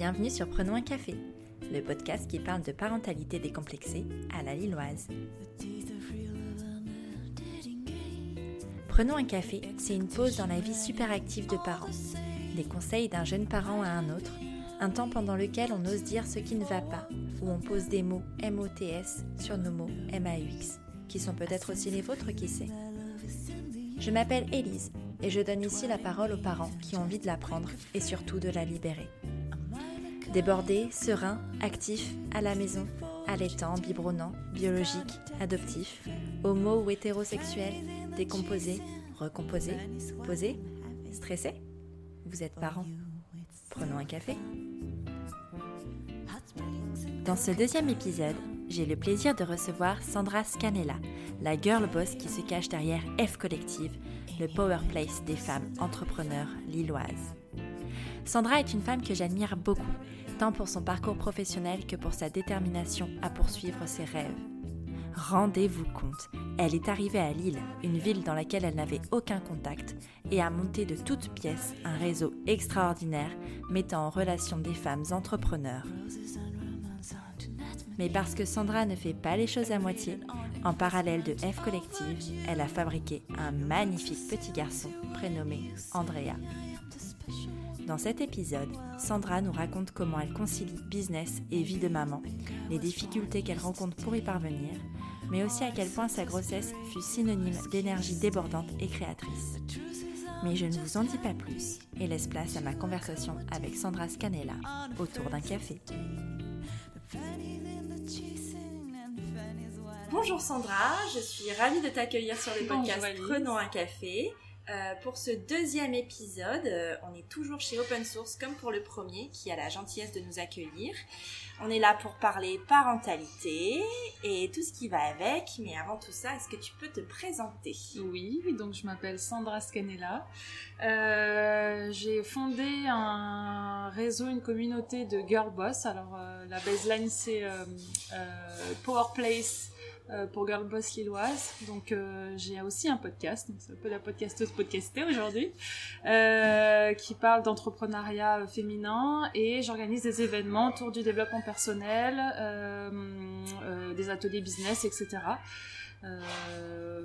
bienvenue sur Prenons un café, le podcast qui parle de parentalité décomplexée à la Lilloise. Prenons un café, c'est une pause dans la vie super active de parents. Des conseils d'un jeune parent à un autre, un temps pendant lequel on ose dire ce qui ne va pas, où on pose des mots MOTS sur nos mots MAUX, qui sont peut-être aussi les vôtres, qui sait. Je m'appelle Élise et je donne ici la parole aux parents qui ont envie de l'apprendre et surtout de la libérer. Débordés, sereins, actifs, à la maison, allaitant, biberonnant, biologique, adoptif, homo ou hétérosexuel, décomposé, recomposé, posé, stressé Vous êtes parents Prenons un café. Dans ce deuxième épisode, j'ai le plaisir de recevoir Sandra Scanella, la girl boss qui se cache derrière F Collective, le power place des femmes entrepreneurs lilloises. Sandra est une femme que j'admire beaucoup, tant pour son parcours professionnel que pour sa détermination à poursuivre ses rêves. Rendez-vous compte, elle est arrivée à Lille, une ville dans laquelle elle n'avait aucun contact, et a monté de toutes pièces un réseau extraordinaire mettant en relation des femmes entrepreneurs. Mais parce que Sandra ne fait pas les choses à moitié, en parallèle de F Collective, elle a fabriqué un magnifique petit garçon prénommé Andrea. Dans cet épisode, Sandra nous raconte comment elle concilie business et vie de maman, les difficultés qu'elle rencontre pour y parvenir, mais aussi à quel point sa grossesse fut synonyme d'énergie débordante et créatrice. Mais je ne vous en dis pas plus et laisse place à ma conversation avec Sandra Scanella autour d'un café. Bonjour Sandra, je suis ravie de t'accueillir sur le podcast Prenons un café. Euh, pour ce deuxième épisode, euh, on est toujours chez Open Source comme pour le premier qui a la gentillesse de nous accueillir. On est là pour parler parentalité et tout ce qui va avec, mais avant tout ça, est-ce que tu peux te présenter? Oui, donc je m'appelle Sandra Scanella. Euh, j'ai fondé un réseau, une communauté de girl boss. Alors la baseline c'est Power Place euh, pour Girl Boss Lilloise. Donc euh, j'ai aussi un podcast, c'est un peu la podcasteuse podcastée aujourd'hui, euh, qui parle d'entrepreneuriat féminin et j'organise des événements autour du développement personnel, des ateliers business, etc.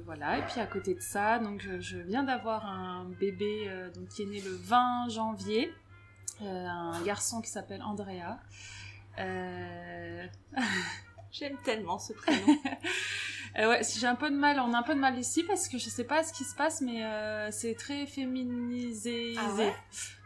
voilà, et puis à côté de ça, donc je, viens d'avoir un bébé donc, qui est né le 20 janvier, un garçon qui s'appelle Andrea. J'aime tellement ce prénom. euh, ouais, j'ai un peu de mal, on a un peu de mal ici parce que je sais pas ce qui se passe, mais euh, c'est très féminisé. Ah ouais?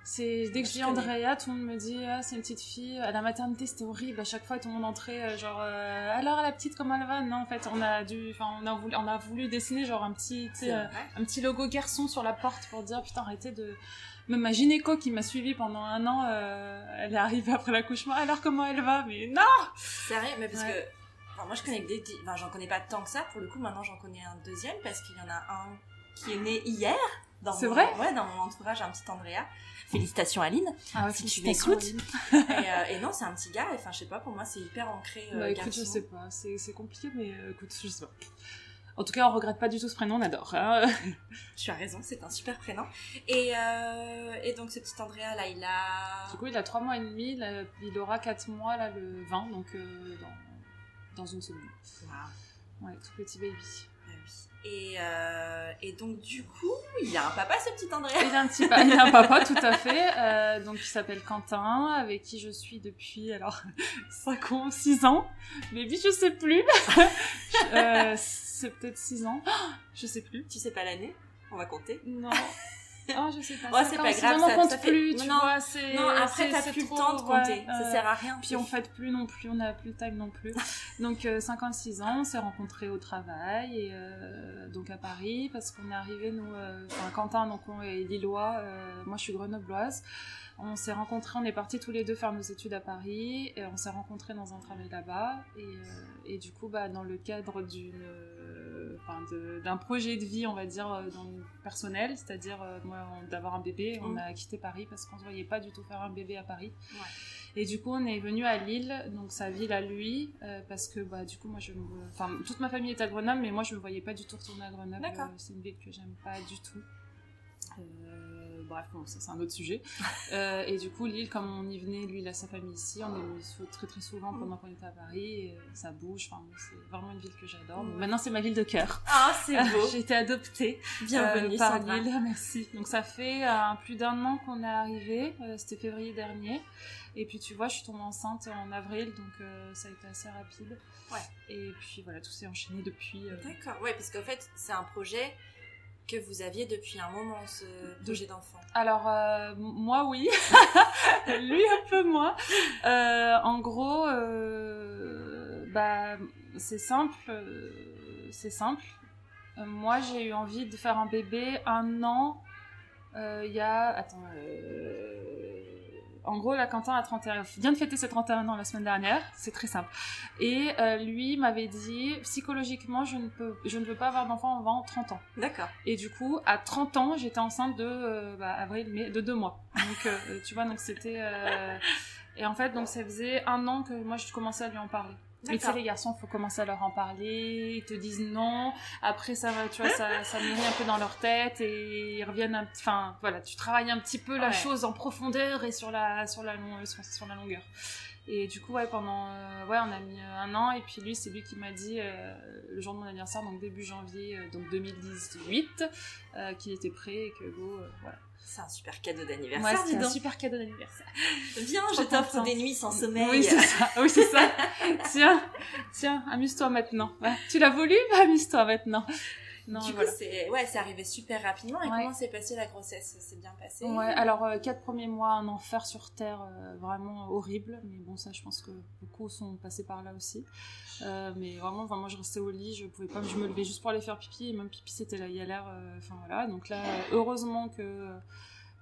C'est dès que je dis Andrea, tout le monde me dit ah, c'est une petite fille. À la maternité, c'était horrible. À chaque fois, tout le monde entrait euh, genre euh, alors la petite comment elle va? Non, en fait, on a dû, enfin on a voulu, on a voulu dessiner genre un petit, un petit logo garçon sur la porte pour dire putain arrêtez de même ma gynéco qui m'a suivi pendant un an, elle est arrivée après l'accouchement. Alors comment elle va? Mais non Sérieux? Mais parce que moi, je connais des. Enfin, j'en connais pas tant que ça. Pour le coup, maintenant, j'en connais un deuxième parce qu'il y en a un qui est né hier. C'est vrai Ouais, dans mon entourage, un petit Andrea. Félicitations Aline, ah ouais, si tu m'écoutes. et, euh, et, non, c'est un petit gars. Enfin, je sais pas, pour moi, c'est hyper ancré. Euh, bah écoute, je sais pas. C'est compliqué, mais euh, écoute, je sais pas. En tout cas, on regrette pas du tout ce prénom, on adore. Hein. tu as raison, c'est un super prénom. Et, et, donc, ce petit Andrea, là, il a. Du coup, il a 3 mois et demi, il aura 4 mois, là, le 20, donc dans dans une semaine. Wow. Ouais, tout petit baby. Ah et, euh, et, donc du coup, il a un papa ce petit André. Il a un petit il a un papa tout à fait. Euh, donc il s'appelle Quentin, avec qui je suis depuis alors 5 ans, 6 ans. Baby, je sais plus. euh, c'est peut-être 6 ans. Je sais plus. Tu sais pas l'année? On va compter. Non. Oh, je sais pas. Ouais, c'est pas grave. Ça, compte ça plus, fait... tu non, vois. Non, après, t'as plus le temps de compter. ça sert à rien. Puis on fête plus non plus, on n'a plus le time non plus. donc, euh, 56 ans, on s'est rencontrés au travail, et euh, donc à Paris, parce qu'on est arrivé, nous, euh, enfin, Quentin, donc on est lillois, euh, moi je suis grenobloise. On s'est rencontrés, on est partis tous les deux faire nos études à Paris, et on s'est rencontrés dans un travail là-bas, et, euh, et du coup, bah, dans le cadre d'une d'un projet de vie, on va dire, euh, personnel, c'est-à-dire euh, d'avoir un bébé. On mmh. a quitté Paris parce qu'on ne voyait pas du tout faire un bébé à Paris. Et du coup, on est venu à Lille, donc sa ville à lui, euh, parce que bah, du coup, moi, je enfin, toute ma famille est à Grenoble, mais moi, je me voyais pas du tout retourner à Grenoble. c'est une ville que j'aime pas du tout. Bref, bon, ça c'est un autre sujet. Euh, et du coup, Lille, comme on y venait, lui, il a sa famille ici, on est venu très très souvent pendant qu'on était à Paris, et, euh, ça bouge, enfin, c'est vraiment une ville que j'adore. Donc, Maintenant, c'est ma ville de cœur. Ah, c'est beau. J'ai été adoptée Bienvenue, euh, par Sandra. Lille, merci. Donc ça fait euh, plus d'un an qu'on est arrivé, euh, c'était février dernier. Et puis tu vois, je suis tombée enceinte en avril, donc euh, ça a été assez rapide. Ouais. Et puis voilà, tout s'est enchaîné depuis. euh, D'accord, ouais, parce qu'en fait, c'est un projet que vous aviez depuis un moment, ce projet d'enfant. Alors, euh, moi, oui. Lui, un peu moins. Euh, en gros, euh, bah, c'est simple. c'est simple. Moi, j'ai eu envie de faire un bébé un an. Il y a. Attends. En gros, là, Quentin a 31, vient de fêter ses 31 ans la semaine dernière. C'est très simple. Et euh, lui m'avait dit, psychologiquement, je ne, peux, je ne veux pas avoir d'enfant avant 30 ans. D'accord. Et du coup, à 30 ans, j'étais enceinte de euh, bah, avril, mai, de deux mois. Donc, euh, tu vois, donc c'était. Et en fait, donc ça faisait un an que moi je commençais à lui en parler. Mais tu sais, les garçons, faut commencer à leur en parler, ils te disent non. Après, ça va, tu vois, ça, ça mûrit un peu dans leur tête et ils reviennent un petit. Enfin, voilà, tu travailles un petit peu la Ouais. chose en profondeur et sur la, sur la, long- sur, sur la longueur. Et du coup, ouais, pendant. euh, ouais, on a mis euh, un an et puis lui, c'est lui qui m'a dit euh, le jour de mon anniversaire, donc début janvier, euh, donc 2018, euh, qu'il était prêt et que go, voilà. C'est un super cadeau d'anniversaire, c'était un super cadeau d'anniversaire. Viens, je t'offre des nuits sans sommeil. Oui, c'est ça. Oui, c'est ça. tiens, tiens, amuse-toi maintenant. Ouais. Tu l'as voulu Amuse-toi maintenant. Non, du coup, voilà. c'est ouais, arrivé super rapidement. Et Ouais. comment s'est passée la grossesse? C'est bien passé? Ouais, alors euh, quatre premiers mois, un enfer sur Terre, euh, vraiment horrible. Mais bon, ça, je pense que beaucoup sont passés par là aussi. Euh, mais vraiment, enfin, moi, je restais au lit, je pouvais pas, je me levais juste pour aller faire pipi. Et même pipi, c'était la galère. euh, Enfin voilà. Donc là, heureusement que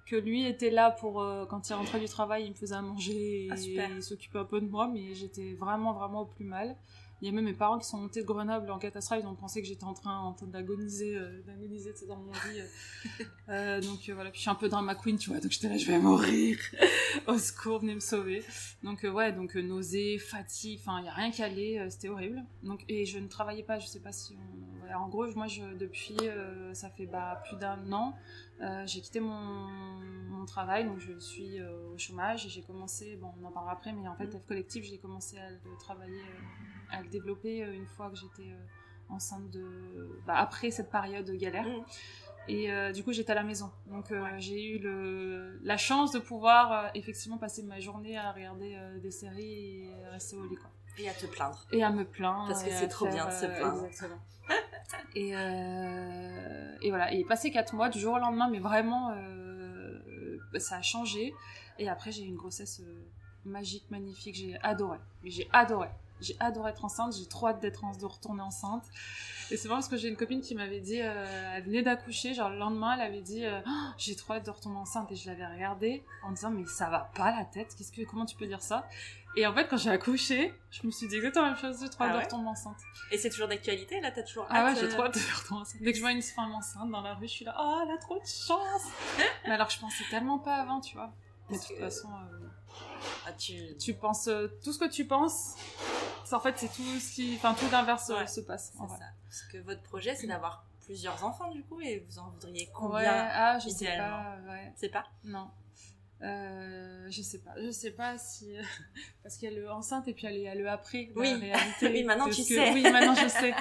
que lui était là pour euh, quand il rentrait du travail, il me faisait à manger et Ah, il s'occupait un peu de moi. Mais j'étais vraiment, vraiment au plus mal. Il y a même mes parents qui sont montés de Grenoble en catastrophe, ils ont pensé que j'étais en train, en train d'agoniser, euh, d'agoniser dans mon lit. euh. Euh, donc euh, voilà, puis je suis un peu drama queen, tu vois, donc j'étais là, je vais mourir. Au secours, venez me sauver. Donc ouais, donc nausée, fatigue, enfin, il y a rien qui allait, c'était horrible. Donc et je ne travaillais pas, je sais pas si on... en gros, moi je depuis ça fait bah plus d'un an, j'ai quitté mon, mon travail, donc je suis au chômage et j'ai commencé, bon, on en parlera après, mais en fait, F Collectif, j'ai commencé à le travailler, à le développer euh, une fois que j'étais euh, enceinte de, bah, après cette période galère. Mm. Et euh, du coup, j'étais à la maison. Donc, euh, j'ai eu le, la chance de pouvoir euh, effectivement passer ma journée à regarder des séries et rester au lit, quoi. Et à te plaindre. Et à me plaindre. Parce que c'est trop faire, bien de se plaindre. Exactement. et, et voilà. Et passé quatre mois, du jour au lendemain, mais vraiment, ça a changé. Et après, j'ai eu une grossesse magique, magnifique. J'ai adoré. J'ai adoré. J'ai adoré être enceinte. J'ai trop hâte d'être en- de retourner enceinte. Et c'est marrant parce que j'ai une copine qui m'avait dit, euh, elle venait d'accoucher, genre le lendemain, elle avait dit, euh, Oh, j'ai trop hâte de retomber enceinte. Et je l'avais regardée en disant, mais ça va pas la tête. Qu'est-ce que, comment tu peux dire ça? Et en fait, quand j'ai accouché, je me suis dit exactement la même chose. J'ai trop hâte Ah de retomber enceinte. Et c'est toujours d'actualité, là, t'as toujours Ah ouais, hâte, j'ai euh, trop hâte de retomber enceinte. Dès que je vois une femme enceinte dans la rue, je suis là, oh, elle a trop de chance. mais alors, je pensais tellement pas avant, tu vois. De toute que- façon, euh, ah, tu... tu penses euh, tout ce que tu penses. c'est- En fait, c'est tout ce qui, enfin, tout l'inverse euh, Ouais, se passe. C'est en ça. Parce que votre projet, c'est d'avoir plusieurs enfants, du coup, et vous en voudriez combien Ouais, ah, je sais pas, ouais. C'est pas Non. Euh, je sais pas. Je sais pas si. Parce qu'il y a le enceinte et puis il y a le après. Oui. La réalité. Oui, maintenant tu que- sais. Oui, maintenant je sais.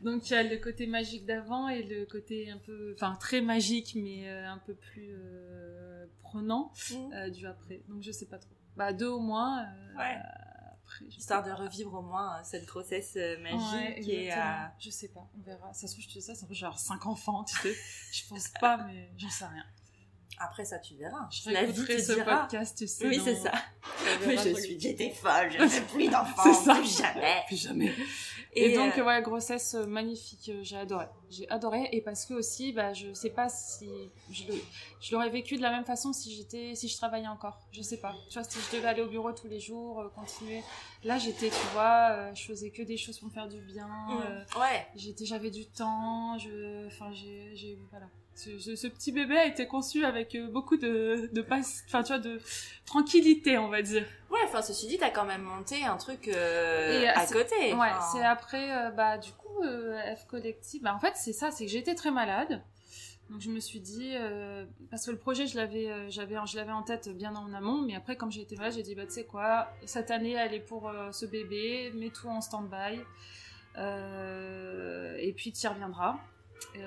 Donc il y a le côté magique d'avant et le côté un peu. Enfin, très magique, mais un peu plus euh, prenant Mm. euh, du après. Donc je sais pas trop. Bah, deux au moins. euh, Ouais. Après, Histoire de revivre au moins euh, cette grossesse euh, Ouais, magique et euh, Je sais pas, on verra. Ça se trouve, je te dis ça, ça se trouve, j'ai cinq enfants, tu sais. Je pense pas, mais j'en sais rien. après ça tu verras. Je La vie te ce dira. podcast, tu sais. Oui, dans- c'est ça. on Mais je suis, j'étais folle, je veux plus d'enfants, ça. plus jamais. Plus jamais. Et, donc, euh, ouais, grossesse euh, magnifique, euh, j'ai adoré. J'ai adoré, et parce que aussi, bah, je sais pas si je l'aurais vécu de la même façon si j'étais, si je travaillais encore. Je sais pas. Tu vois, si je devais aller au bureau tous les jours, euh, continuer. Là, j'étais, tu vois, euh, je faisais que des choses pour me faire du bien. mm, euh, ouais. j'étais, j'avais du temps. Je, enfin, j'ai, j'ai, voilà. Ce, ce- ce petit bébé a été conçu avec euh, beaucoup de, de passe, enfin, tu vois, de tranquillité, on va dire. Ouais, enfin ceci dit, t'as quand même monté un truc euh, Et, euh, à côté. Ouais, c'est après, euh, bah, du coup, euh, F Collective. Bah, en fait, c'est ça, c'est que j'étais très malade. Donc je me suis dit, parce que le projet, je l'avais, j'avais, je l'avais en tête bien en amont, mais après, comme j'ai été malade, j'ai dit, bah tu sais quoi, cette année, elle est pour ce bébé, mets tout en stand-by, et puis tu y reviendras.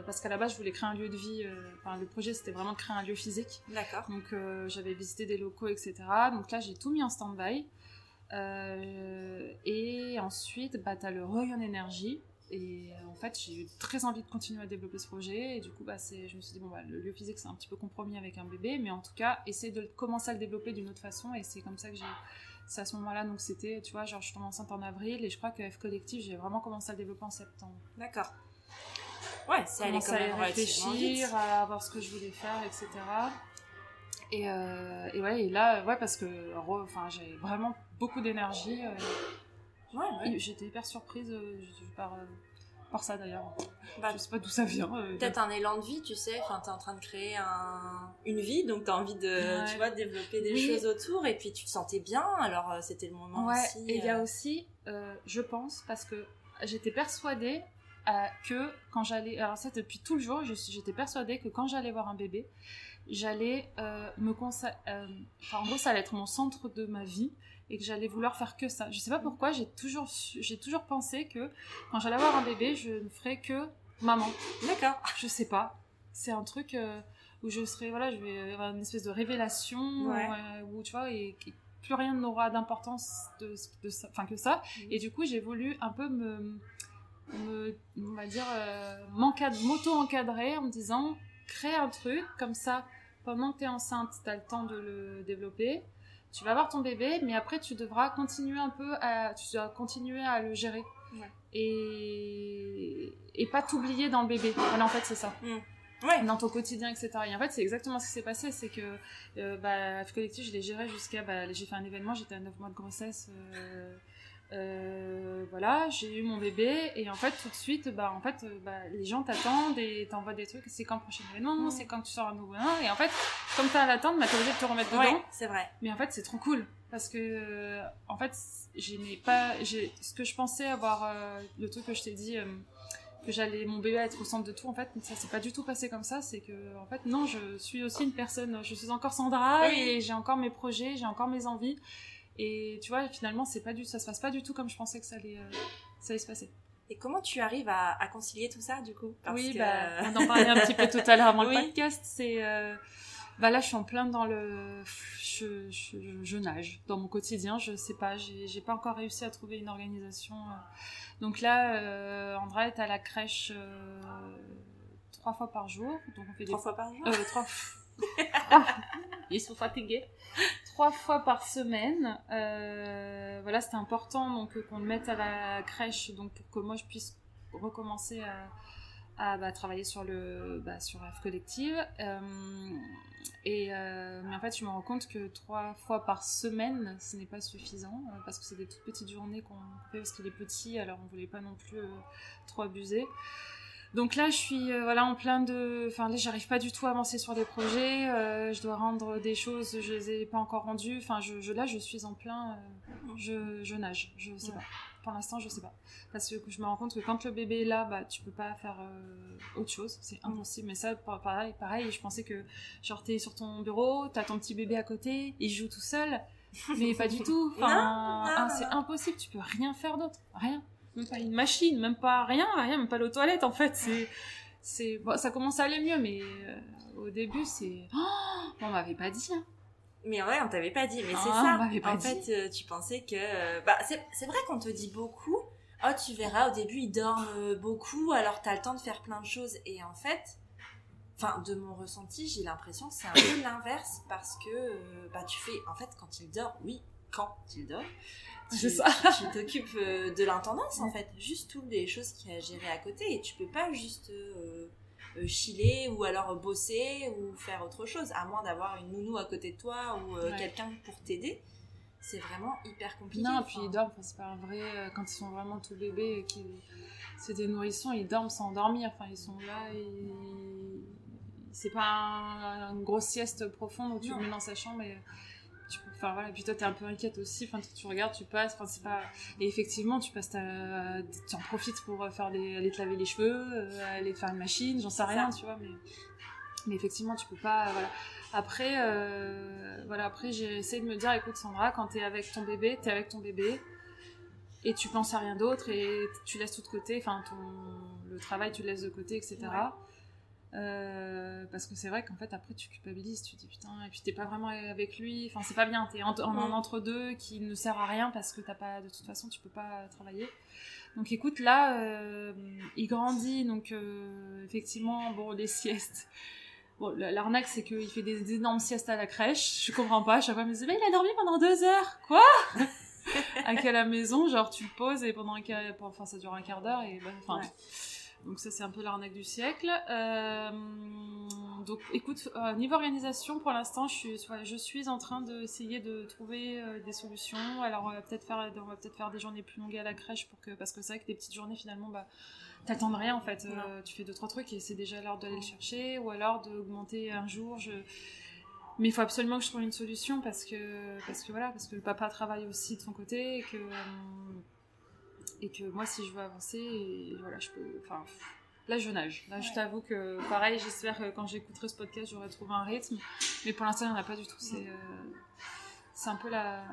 Parce qu'à la base, je voulais créer un lieu de vie, enfin le projet, c'était vraiment de créer un lieu physique. D'accord. Donc j'avais visité des locaux, etc. Donc là, j'ai tout mis en stand-by. et ensuite, bah, tu as le Royan Énergie et euh, en fait, j'ai eu très envie de continuer à développer ce projet. Et du coup, bah, je me suis dit, bon, bah, le lieu physique, c'est un petit peu compromis avec un bébé. Mais en tout cas, essayer de commencer à le développer d'une autre façon. Et c'est comme ça que j'ai. C'est à ce moment-là, donc c'était, tu vois, genre, je suis enceinte en avril. Et je crois que F Collectif, j'ai vraiment commencé à le développer en septembre. D'accord. Ouais, c'est allé quand même réfléchir, à voir ce que je voulais faire, etc. Et, euh, et ouais, et là, ouais, parce que enfin, j'ai vraiment beaucoup d'énergie. Euh, Ouais, J'étais hyper surprise euh, par, par ça d'ailleurs. Bah, je sais pas d'où ça vient. Euh, peut-être un élan de vie, tu sais. Enfin, t'es en train de créer un... une vie, donc t'as envie de, tu vois, développer des choses autour. Et puis tu te sentais bien, alors c'était le moment ouais. aussi. Et il y a aussi, je pense, parce que j'étais persuadée que quand j'allais, alors ça depuis tout le jour, j'étais persuadée que quand j'allais voir un bébé, j'allais me consacrer, enfin en gros ça allait être mon centre de ma vie et que j'allais vouloir faire que ça. Je sais pas pourquoi, j'ai toujours, j'ai toujours pensé que quand j'allais avoir un bébé, je ne ferais que maman. D'accord. Je sais pas. C'est un truc euh, où je serais, voilà, je vais avoir une espèce de révélation, euh, où tu vois, et, plus rien n'aura d'importance de, de, enfin que ça. Mm. Et du coup, j'ai voulu un peu me, me on va dire, euh, m'auto-encadrer en me disant, crée un truc comme ça. Pendant que tu es enceinte, tu as le temps de le développer tu vas avoir ton bébé, mais après tu devras continuer un peu à, tu dois continuer à le gérer. Et, et pas t'oublier dans le bébé. Voilà, en fait, c'est ça. Mm. Ouais. Dans ton quotidien, etc. Et en fait, c'est exactement ce qui s'est passé. C'est que, euh, bah, collectif, je l'ai géré jusqu'à, bah, j'ai fait un événement, j'étais à 9 mois de grossesse, euh, euh, voilà, j'ai eu mon bébé et en fait tout de suite, bah en fait, euh, bah, les gens t'attendent et t'envoient des trucs. C'est quand le prochain événement, c'est quand tu sors un nouveau et en fait, comme t'as à l'attente, bah t'es obligé de te remettre dedans. c'est vrai. Mais en fait, c'est trop cool parce que en fait, je n'ai pas, j'ai ce que je pensais avoir euh, le truc que je t'ai dit. que j'allais mon bébé être au centre de tout en fait ça s'est pas du tout passé comme ça c'est que en fait non je suis aussi une personne je suis encore Sandra et j'ai encore mes projets j'ai encore mes envies et tu vois, finalement, c'est pas du, ça se passe pas du tout comme je pensais que ça allait, euh, ça allait se passer. Et comment tu arrives à, concilier tout ça, du coup? Oui, bah, on en parlait un petit peu tout à l'heure avant le podcast. C'est, euh, bah là, je suis en plein dans le, je, je, nage dans mon quotidien. Je sais pas, j'ai pas encore réussi à trouver une organisation. Euh. Donc là, Andra est à la crèche trois fois par jour. Donc on fait trois fois par jour? trois. Ils sont fatigués. Trois fois par semaine. Euh, voilà, c'était important donc qu'on le mette à la crèche donc pour que moi je puisse recommencer à, bah, travailler sur le bah, sur la collective. Euh, et euh, mais en fait, je me rends compte que trois fois par semaine, ce n'est pas suffisant parce que c'est des toutes petites journées qu'on fait parce qu'il est petit, alors on voulait pas non plus trop abuser. Donc là, je suis euh, voilà en plein de, enfin là, j'arrive pas du tout à avancer sur les projets. Euh, je dois rendre des choses, je les ai pas encore rendues. Enfin, je, là, je suis en plein, euh, je, je, nage. Je sais pas. Pour l'instant, je sais pas, parce que je me rends compte que quand le bébé est là, bah, tu peux pas faire autre chose. C'est impossible. Mais ça, pareil, pareil. Je pensais que genre t'es sur ton bureau, t'as ton petit bébé à côté, il joue tout seul. Mais pas du tout. Enfin, ah, c'est impossible. Tu peux rien faire d'autre. Rien même pas une machine, même pas rien, rien, même pas l'eau toilette en fait. C'est, c'est, bon, ça commence à aller mieux, mais euh, au début c'est, oh, on m'avait pas dit. Hein. Mais ouais, on t'avait pas dit, mais c'est ah, ça. en fait, euh, tu pensais que, euh, bah, c'est, c'est vrai qu'on te dit beaucoup. Oh, tu verras, au début ils dorment beaucoup, alors t'as le temps de faire plein de choses. Et en fait, enfin, de mon ressenti, j'ai l'impression que c'est un peu l'inverse parce que, bah, tu fais, en fait, quand il dort, oui, quand il dort, tu, ça. tu t'occupes euh, de l'intendance en fait, juste toutes les choses qu'il y a à gérer à côté et tu peux pas juste euh, euh, chiller ou alors bosser ou faire autre chose, à moins d'avoir une nounou à côté de toi ou quelqu'un pour t'aider. C'est vraiment hyper compliqué. Non, puis ils dorment, c'est pas vrai, quand ils sont vraiment tout bébés, qui... c'est des nourrissons, ils dorment sans dormir, enfin ils sont là et c'est pas une grosse sieste profonde où tu le mets dans sa chambre et enfin voilà puis toi t'es un peu inquiète aussi enfin tu regardes tu passes enfin c'est pas et effectivement tu passes ta... tu en profites pour faire aller te laver les cheveux euh, aller te faire une machine j'en sais rien tu vois mais Mais effectivement, tu peux pas. Voilà. Après, voilà, après j'ai essayé de me dire, écoute Sandra, quand t'es avec ton bébé, t'es avec ton bébé et tu penses à rien d'autre et tu laisses tout de côté, enfin ton le travail tu le laisses de côté, etc. Euh, parce que c'est vrai qu'en fait après tu culpabilises, tu te dis putain et puis t'es pas vraiment avec lui, enfin c'est pas bien, t'es en, en, en entre deux qui ne sert à rien parce que t'as pas de toute façon tu peux pas travailler. Donc écoute là euh, il grandit donc euh, effectivement bon les siestes. Bon, l'arnaque, c'est qu'il fait des énormes siestes à la crèche. Je comprends pas. Chaque fois, il me dit, mais il a dormi pendant deux heures. Quoi? à la maison, genre tu le poses et pendant un quart, enfin ça dure un quart d'heure et bah, enfin. Donc ça c'est un peu l'arnaque du siècle. Euh, donc écoute, euh, niveau organisation pour l'instant je suis, je suis en train d'essayer de trouver euh, des solutions. Alors on va peut-être faire, on va peut-être faire des journées plus longues à la crèche pour que parce que c'est vrai que des petites journées finalement bah t'attends rien en fait. tu fais deux trois trucs et c'est déjà l'heure d'aller le chercher ou alors d'augmenter un jour. Je mais il faut absolument que je trouve une solution parce que parce que voilà parce que le papa travaille aussi de son côté et que et que moi si je veux avancer voilà je peux enfin là je nage là je t'avoue que pareil j'espère que quand j'écouterai ce podcast j'aurai trouvé un rythme mais pour l'instant il n'y en a pas du tout c'est euh, c'est un peu la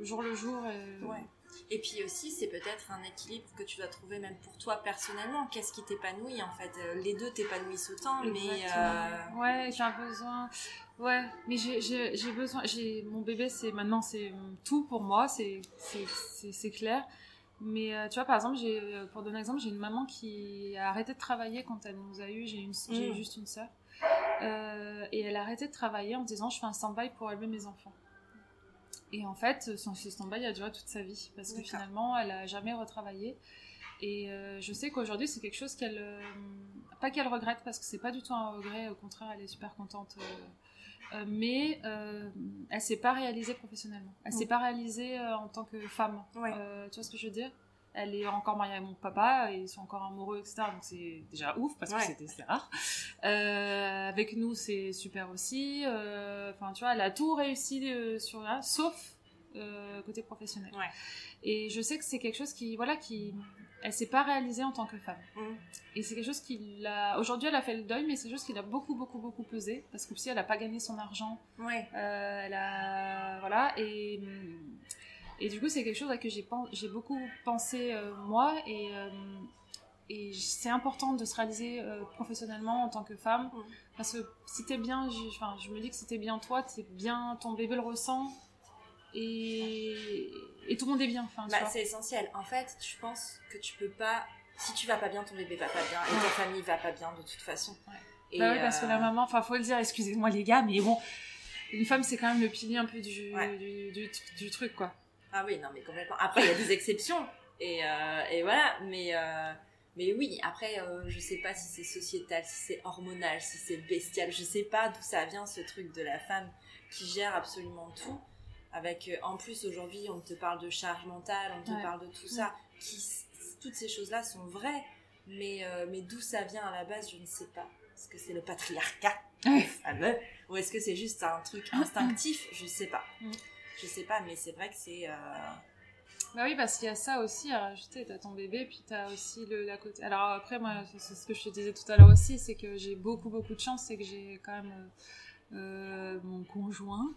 jour le jour et... ouais. Et puis aussi, c'est peut-être un équilibre que tu dois trouver même pour toi personnellement. Qu'est-ce qui t'épanouit en fait? Euh, Les deux t'épanouissent autant, mais. Euh... Ouais, j'ai un besoin. Ouais, mais j'ai besoin. J'ai mon bébé, c'est maintenant c'est tout pour moi, c'est c'est clair. Mais euh, tu vois, par exemple, j'ai euh, pour donner un exemple, j'ai une maman qui a arrêté de travailler quand elle nous a eu. J'ai une, j'ai mm. juste une sœur. Euh, et elle a arrêté de travailler en disant je fais un stand-by pour élever mes enfants. Et en fait, son stand-by a duré toute sa vie parce que finalement, elle a jamais retravaillé. Et euh, je sais qu'aujourd'hui, c'est quelque chose qu'elle, pas qu'elle regrette parce que c'est pas du tout un regret. Au contraire, elle est super contente. Euh, mais elle s'est pas réalisée professionnellement. Elle s'est pas réalisée en tant que femme. tu vois ce que je veux dire? Elle est encore mariée avec mon papa, et ils sont encore amoureux, etc. Donc c'est déjà ouf parce que c'était rare. Euh, avec nous, c'est super aussi. Euh, enfin, tu vois, elle a tout réussi euh, sur là, sauf côté professionnel. Et je sais que c'est quelque chose qui, voilà, qui, elle s'est pas réalisée en tant que femme. Mm. Et c'est quelque chose qui l'a. Aujourd'hui, elle a fait le deuil, mais c'est quelque chose qui l'a beaucoup, beaucoup, beaucoup pesé parce que si elle a pas gagné son argent. Ouais. elle a, voilà, et et du coup, c'est quelque chose à que j'ai beaucoup pensé euh, moi et, euh, et c'est important de se réaliser euh, professionnellement en tant que femme mm. parce que si t'es bien, enfin, je me dis que si t'es bien toi, t'es bien, ton bébé le ressent et, et tout le monde est bien. Enfin, bah, c'est essentiel. En fait, je pense que tu peux pas, si tu vas pas bien, ton bébé va pas bien et ta famille va pas bien de toute façon. Et bah oui, parce que la maman, enfin, faut le dire, excusez-moi les gars, mais bon, une femme, c'est quand même le pilier un peu du, du, du truc, quoi. Ah oui, non, mais complètement. Après, il y a des exceptions. Et, euh, et voilà, mais, euh, mais oui, après, euh, je sais pas si c'est sociétal, si c'est hormonal, si c'est bestial, je sais pas d'où ça vient ce truc de la femme qui gère absolument tout. Avec, en plus, aujourd'hui, on te parle de charge mentale, on te parle de tout ça. Qui, toutes ces choses-là sont vraies, mais, mais d'où ça vient à la base, je ne sais pas. Est-ce que c'est le patriarcat Ou est-ce que c'est juste un truc instinctif? Je sais pas. Mm je sais pas, mais c'est vrai que c'est. Euh, bah oui, parce qu'il y a ça aussi à rajouter. T'as ton bébé, puis t'as aussi le la côté. Alors après, moi, c'est ce que je te disais tout à l'heure aussi, c'est que j'ai beaucoup, beaucoup de chance, c'est que j'ai quand même euh, euh, mon conjoint.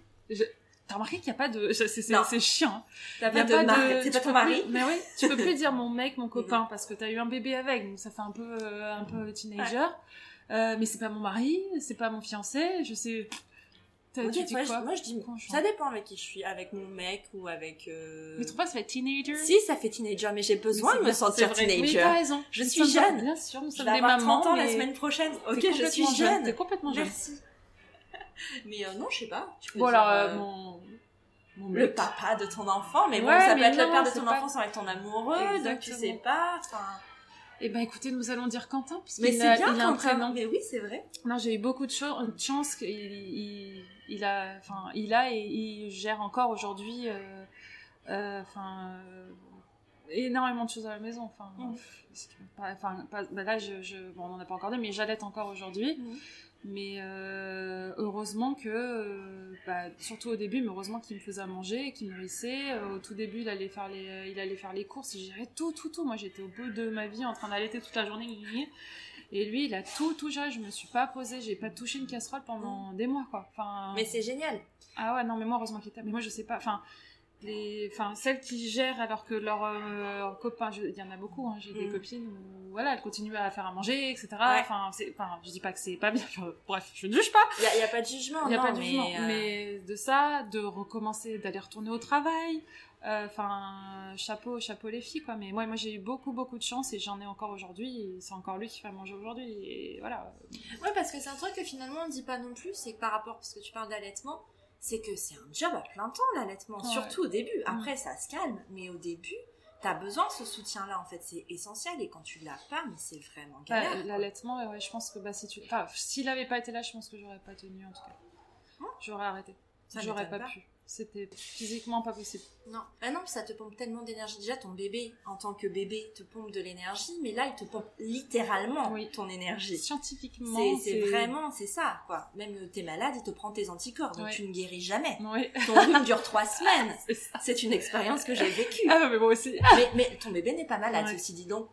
T'as remarqué qu'il n'y a pas de. C'est chiant. Hein. T'as pas, de. C'est pas ton mari. Mais oui, tu peux plus dire mon mec, mon copain, parce que t'as eu un bébé avec, donc ça fait un peu, un peu teenager. mais c'est pas mon mari, c'est pas mon fiancé, je sais moi, je, dis, ça dépend avec qui je suis, avec mon mec ou avec. Euh... Mais tu pas ça fait teenager? Si, ça fait teenager, mais j'ai besoin de me sentir teenager. Oui, t'as raison. Je suis jeune. Bien sûr, nous sommes des mamans. 30 ans la semaine prochaine. Ok, je suis jeune. T'es complètement jeune. Merci. mais euh, non, je sais pas. Tu peux bon, alors, euh, euh, mon. Le papa de ton enfant, mais bon, ça peut être le père de ton enfant sans être ton amoureux, donc tu sais pas. Enfin. Eh ben écoutez, nous allons dire Quentin. Mais c'est bien il a Quentin. Mais oui, c'est vrai. Non, j'ai eu beaucoup de, chance qu'il il, il, a, enfin, il a et il gère encore aujourd'hui, euh, euh, euh, énormément de choses à la maison. Enfin, mmh. enfin, bah là, je, je, bon, on n'en a pas encore dit, mais j'allaite encore aujourd'hui. Mmh. Mais euh, heureusement que, euh, bah, surtout au début, mais heureusement qu'il me faisait à manger, qu'il me nourrissait. Euh, au tout début, il allait faire les, il allait faire les courses, il gérait tout, tout, tout. Moi, j'étais au bout de ma vie en train d'allaiter toute la journée. Et lui, il a tout, tout géré. Je me suis pas posée, j'ai pas touché une casserole pendant des mois, quoi. Enfin. Mais c'est génial. Ah ouais, non, mais moi, heureusement qu'il était. Mais moi, je sais pas. Enfin, les, enfin, celles qui gèrent alors que leurs euh, copains, il y en a beaucoup. Hein, J'ai des Mm. copines où voilà, elles continuent à faire à manger, etc. Ouais. Enfin, je dis pas que c'est pas bien. Bref, je ne juge pas. Il n'y a, y a pas de jugement, Il n'y a non, pas de mais, jugement. euh, Mais de ça, de recommencer, d'aller retourner au travail. euh, Enfin, chapeau, chapeau les filles, quoi. Mais moi, moi j'ai eu beaucoup, beaucoup de chance et j'en ai encore aujourd'hui. C'est encore lui qui fait à manger aujourd'hui. Et voilà. Ouais, parce que c'est un truc que finalement on ne dit pas non plus, c'est que par rapport, parce que tu parles d'allaitement, c'est que c'est un job à plein temps l'allaitement, Ouais. surtout au début. Après, ça se calme, mais au début, t'as besoin de ce soutien-là, en fait, c'est essentiel, et quand tu l'as pas, mais c'est vraiment Bah, galère. L'allaitement, ouais, ouais, je pense que bah, si tu... enfin, s'il avait pas été là, je pense que j'aurais pas tenu en tout cas. Hein? J'aurais arrêté. Ça J'aurais pas, pas. pu. C'était physiquement pas possible. Non. Ah non, ça te pompe tellement d'énergie. Déjà, ton bébé, en tant que bébé, te pompe de l'énergie, mais là, il te pompe littéralement Oui. ton énergie. Scientifiquement, C'est vraiment, c'est ça, quoi. Même euh, t'es malade, il te prend tes anticorps, donc tu ne guéris jamais. Oui, Ton rhume dure trois semaines. c'est une expérience que j'ai vécue. Ah, mais moi aussi. mais, mais ton bébé n'est pas malade, ceci dit donc.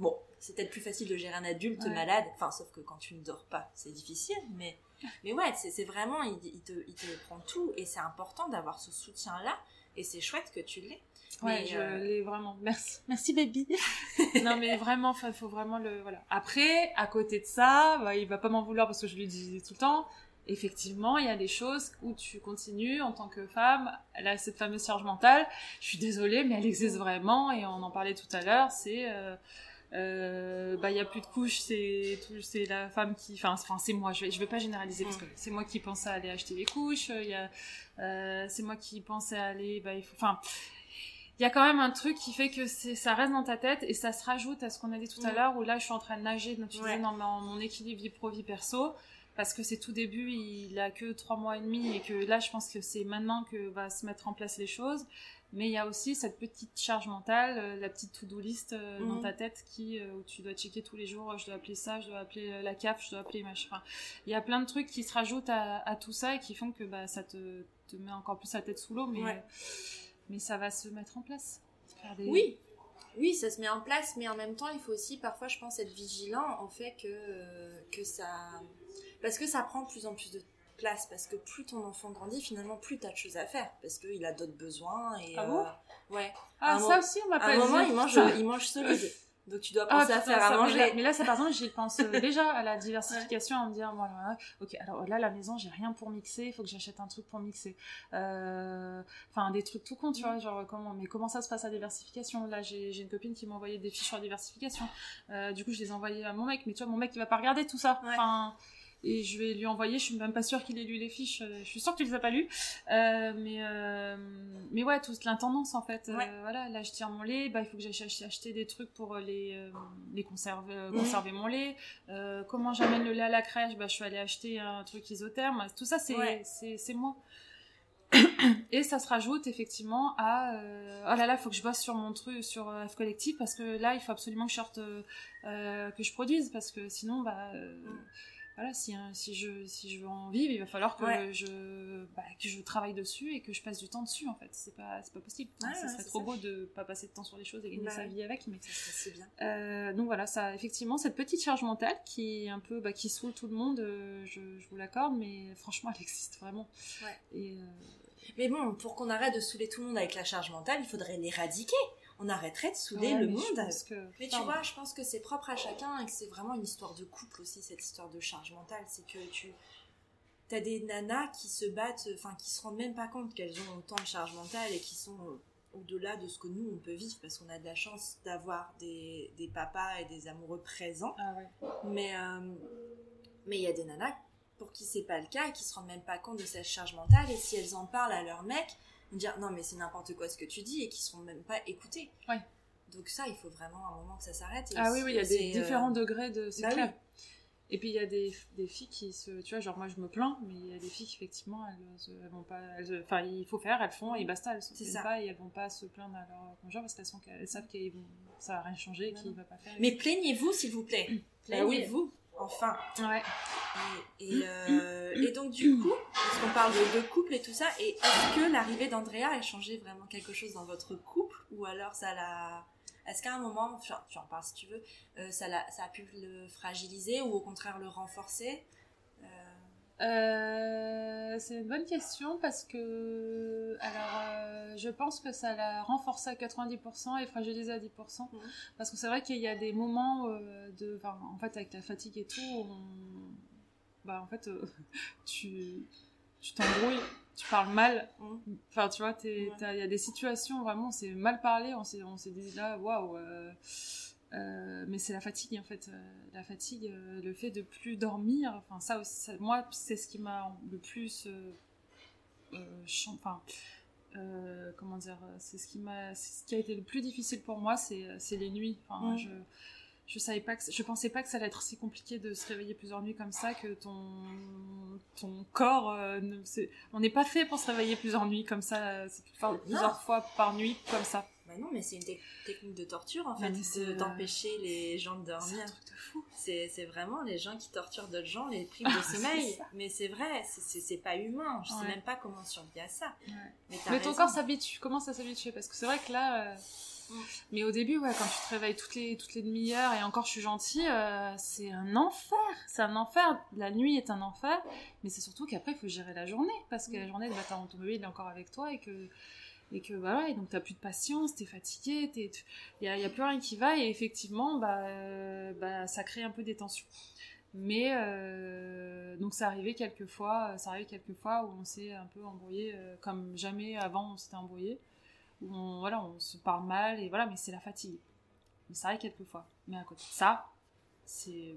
Bon, c'est peut-être plus facile de gérer un adulte malade, enfin, sauf que quand tu ne dors pas, c'est difficile, mais, mais ouais, c'est vraiment, il, il te, il te prend tout, et c'est important d'avoir ce soutien-là, et c'est chouette que tu l'aies. Ouais, Mais, je euh, l'ai vraiment. Merci. Merci, baby. non, mais vraiment, il faut vraiment le. Voilà. Après, à côté de ça, bah, il va pas m'en vouloir parce que je lui dis tout le temps. Effectivement, il y a des choses où tu continues en tant que femme. Elle a cette fameuse charge mentale. Je suis désolée, mais elle existe vraiment et on en parlait tout à l'heure. C'est. euh, euh, bah il y a plus de couches c'est la femme qui enfin enfin c'est moi je vais je vais pas généraliser parce Mm. que c'est moi qui pense à aller acheter les couches il y a euh, c'est moi qui pense à aller bah il faut enfin il y a quand même un truc qui fait que ça reste dans ta tête et ça se rajoute à ce qu'on a dit tout à Mm. l'heure où là je suis en train de nager donc tu Ouais. disais dans mon, mon équilibre vie pro vie perso parce que c'est tout début il a que trois mois et demi et que là je pense que c'est maintenant que va se mettre en place les choses mais il y a aussi cette petite charge mentale euh, la petite to-do list euh, dans Mhm. ta tête qui euh, où tu dois checker tous les jours je dois appeler ça je dois appeler la CAF je dois appeler machin enfin, il y a plein de trucs qui se rajoutent à, à tout ça et qui font que bah, ça te, te met encore plus la tête sous l'eau mais Ouais. mais ça va se mettre en place des- Oui, oui, ça se met en place, mais en même temps, il faut aussi parfois, je pense, être vigilant au fait que, que ça. Parce que ça prend de plus en plus de place, parce que plus ton enfant grandit, finalement, plus t'as de choses à faire, parce qu'il a d'autres besoins. Et, Ah bon? euh, Ouais. ah À un ça moment- aussi on m'a À pas un moment, dit. il mange, il mange solide. Donc tu dois Ah, penser à putain, faire ça, à mais manger. là- Mais là, c'est par exemple, j'y pense euh, déjà à la diversification, à me dire, voilà, ok, alors là, la maison, j'ai rien pour mixer, il faut que j'achète un truc pour mixer. Euh, Enfin, des trucs tout con, tu vois, genre, comment, mais comment ça se passe la diversification? Là, j'ai j'ai une copine qui m'a envoyé des fiches sur la diversification. Euh, du coup, je les ai envoyées à mon mec, mais tu vois, mon mec, il va pas regarder tout ça. Ouais. Et je vais lui envoyer, je suis même pas sûre qu'il ait lu les fiches, euh, je suis sûre qu'il les a pas lues. Euh, mais, euh, mais ouais, toute l'intendance en fait. Euh, voilà, là je tire mon lait, bah, il faut que j'aille ach- acheter des trucs pour les, les conserver, Mhm. conserver mon lait. Comment j'amène le lait à la crèche bah, Je suis allée acheter un truc isotherme. Tout ça, c'est Ouais. c'est moi. Et ça se rajoute effectivement à euh, oh là là, faut que je bosse sur mon truc, sur euh, F collectif parce que là, il faut absolument que je sorte, euh, que je produise parce que sinon, bah, Mm. Voilà, si, hein, si, je, si je veux en vivre, il va falloir que, Ouais. je, bah, que je travaille dessus et que je passe du temps dessus en fait. C'est pas, pas possible. Ouais, ça ouais, serait trop ça. beau de pas passer de temps sur les choses et gagner Bah sa vie avec, mais Ça serait si bien. euh, donc voilà, ça, effectivement, cette petite charge mentale qui est un peu, bah, qui saoule tout le monde, euh, je, je vous l'accorde, mais franchement, elle existe vraiment. Et euh, Mais bon, pour qu'on arrête de saouler tout le monde avec la charge mentale, il faudrait l'éradiquer. On arrêterait de ouais, le mais monde. je pense que- Mais tu Enfin, vois, je pense que c'est propre à chacun et que c'est vraiment une histoire de couple aussi, cette histoire de charge mentale. C'est que tu as des nanas qui se battent, enfin, qui se rendent même pas compte qu'elles ont autant de charge mentale et qui sont euh, au-delà de ce que nous, on peut vivre parce qu'on a de la chance d'avoir des, des papas et des amoureux présents. Ah ouais. Mais euh, mais il y a des nanas pour qui c'est pas le cas et qui se rendent même pas compte de cette charge mentale et si elles en parlent à leur mec, dire non mais c'est n'importe quoi ce que tu dis et qui seront même pas écoutées. Ouais. Donc ça, il faut vraiment un moment que ça s'arrête. Ah oui, oui, il y a des c'est, euh, différents degrés de. C'est bah clair. oui. Et puis il y a des, des filles qui se. Tu vois, genre moi je me plains, mais il y a des filles qui effectivement, elles, se- elles vont pas. elles- Enfin, il faut faire, elles font et basta, elles se plaignent pas et elles vont pas se plaindre à leur conjoint parce qu'elles sont- elles savent que ça va rien changer Non, qu'il va pas faire. Mais plaignez-vous s'il vous plaît. Bah oui. Plaignez-vous. Enfin. Ouais. Et, et, euh, et donc du coup, parce qu'on parle de, de couple et tout ça, et est-ce que l'arrivée d'Andrea a changé vraiment quelque chose dans votre couple? Ou alors ça l'a Est-ce qu'à un moment, tu en parles si tu veux, ça, a, ça a pu le fragiliser ou au contraire le renforcer? Euh, c'est une bonne question parce que alors euh, je pense que ça l'a renforcé à 90% et fragilisé à 10% mhm. parce que c'est vrai qu'il y a des moments euh, de en fait avec la fatigue et tout bah en fait tu tu t'embrouilles tu parles mal mhm. enfin tu vois il y a des situations vraiment c'est mal parlé on s'est on s'est dit là waouh euh, mais c'est la fatigue en fait, euh, la fatigue, euh, le fait de plus dormir. Enfin ça aussi, moi c'est ce qui m'a le plus, enfin comment dire, c'est ce qui m'a, ce qui a été le plus difficile pour moi, c'est les nuits. Enfin je je savais pas que je pensais pas que ça allait être si compliqué de se réveiller plusieurs nuits comme ça que ton ton corps ne, on n'est pas fait pour se réveiller plusieurs nuits comme ça plusieurs fois par nuit comme ça bah non, mais c'est une technique de torture en fait, d'empêcher les gens de dormir. C'est un truc de fou. C'est vraiment les gens qui torturent d'autres gens, les privent de sommeil. mais c'est vrai, c'est pas humain. Je sais même pas comment survivre à ça. Mais, ton corps s'habitue, commence à s'habituer parce que c'est vrai que là. Euh, mm. Mais au début, ouais, quand tu te réveilles toutes les, toutes les demi-heures et encore je suis gentille, euh, c'est un enfer. C'est un enfer. La nuit est un enfer. Mais c'est surtout qu'après, il faut gérer la journée. Parce que la mm. journée, bah, ton bébé, il est encore avec toi et que et que voilà et donc t'as plus de patience t'es fatigué il y a, y a, plus rien qui va et effectivement bah, euh, bah ça crée un peu des tensions. Mais euh, donc ça arrivait quelques fois ça arrivait quelques fois où on s'est un peu embrouillé euh, comme jamais avant on s'était embrouillé où on, voilà on se parle mal et voilà mais c'est la fatigue. Mais ça arrive quelques fois mais à côté de ça c'est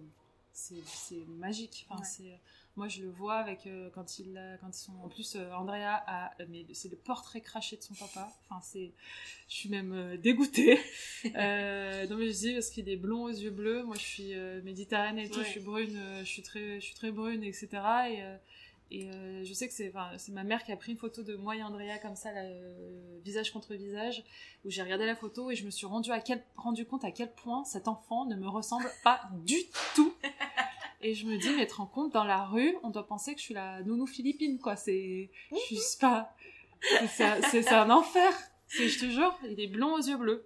c'est magique. Enfin c'est moi, je le vois avec euh, quand il quand ils sont en plus euh, Andrea a mais c'est le portrait craché de son papa. Enfin, c'est je suis même euh, dégoûtée. non mais je dis parce qu'il est blond aux yeux bleus. Moi, je suis méditerranéenne et tout. Je suis brune. je suis très je suis très brune, etc. Et et je sais que c'est c'est ma mère qui a pris une photo de moi et Andrea comme ça, visage contre visage, où j'ai regardé la photo et je me suis rendu, à quel, rendu compte à quel point cet enfant ne me ressemble pas du tout. Et je me dis, mais te rends compte, dans la rue, on doit penser que je suis la nounou philippine, quoi. C'est, je suis pas, c'est un enfer. Je te jure, il est blond aux yeux bleus.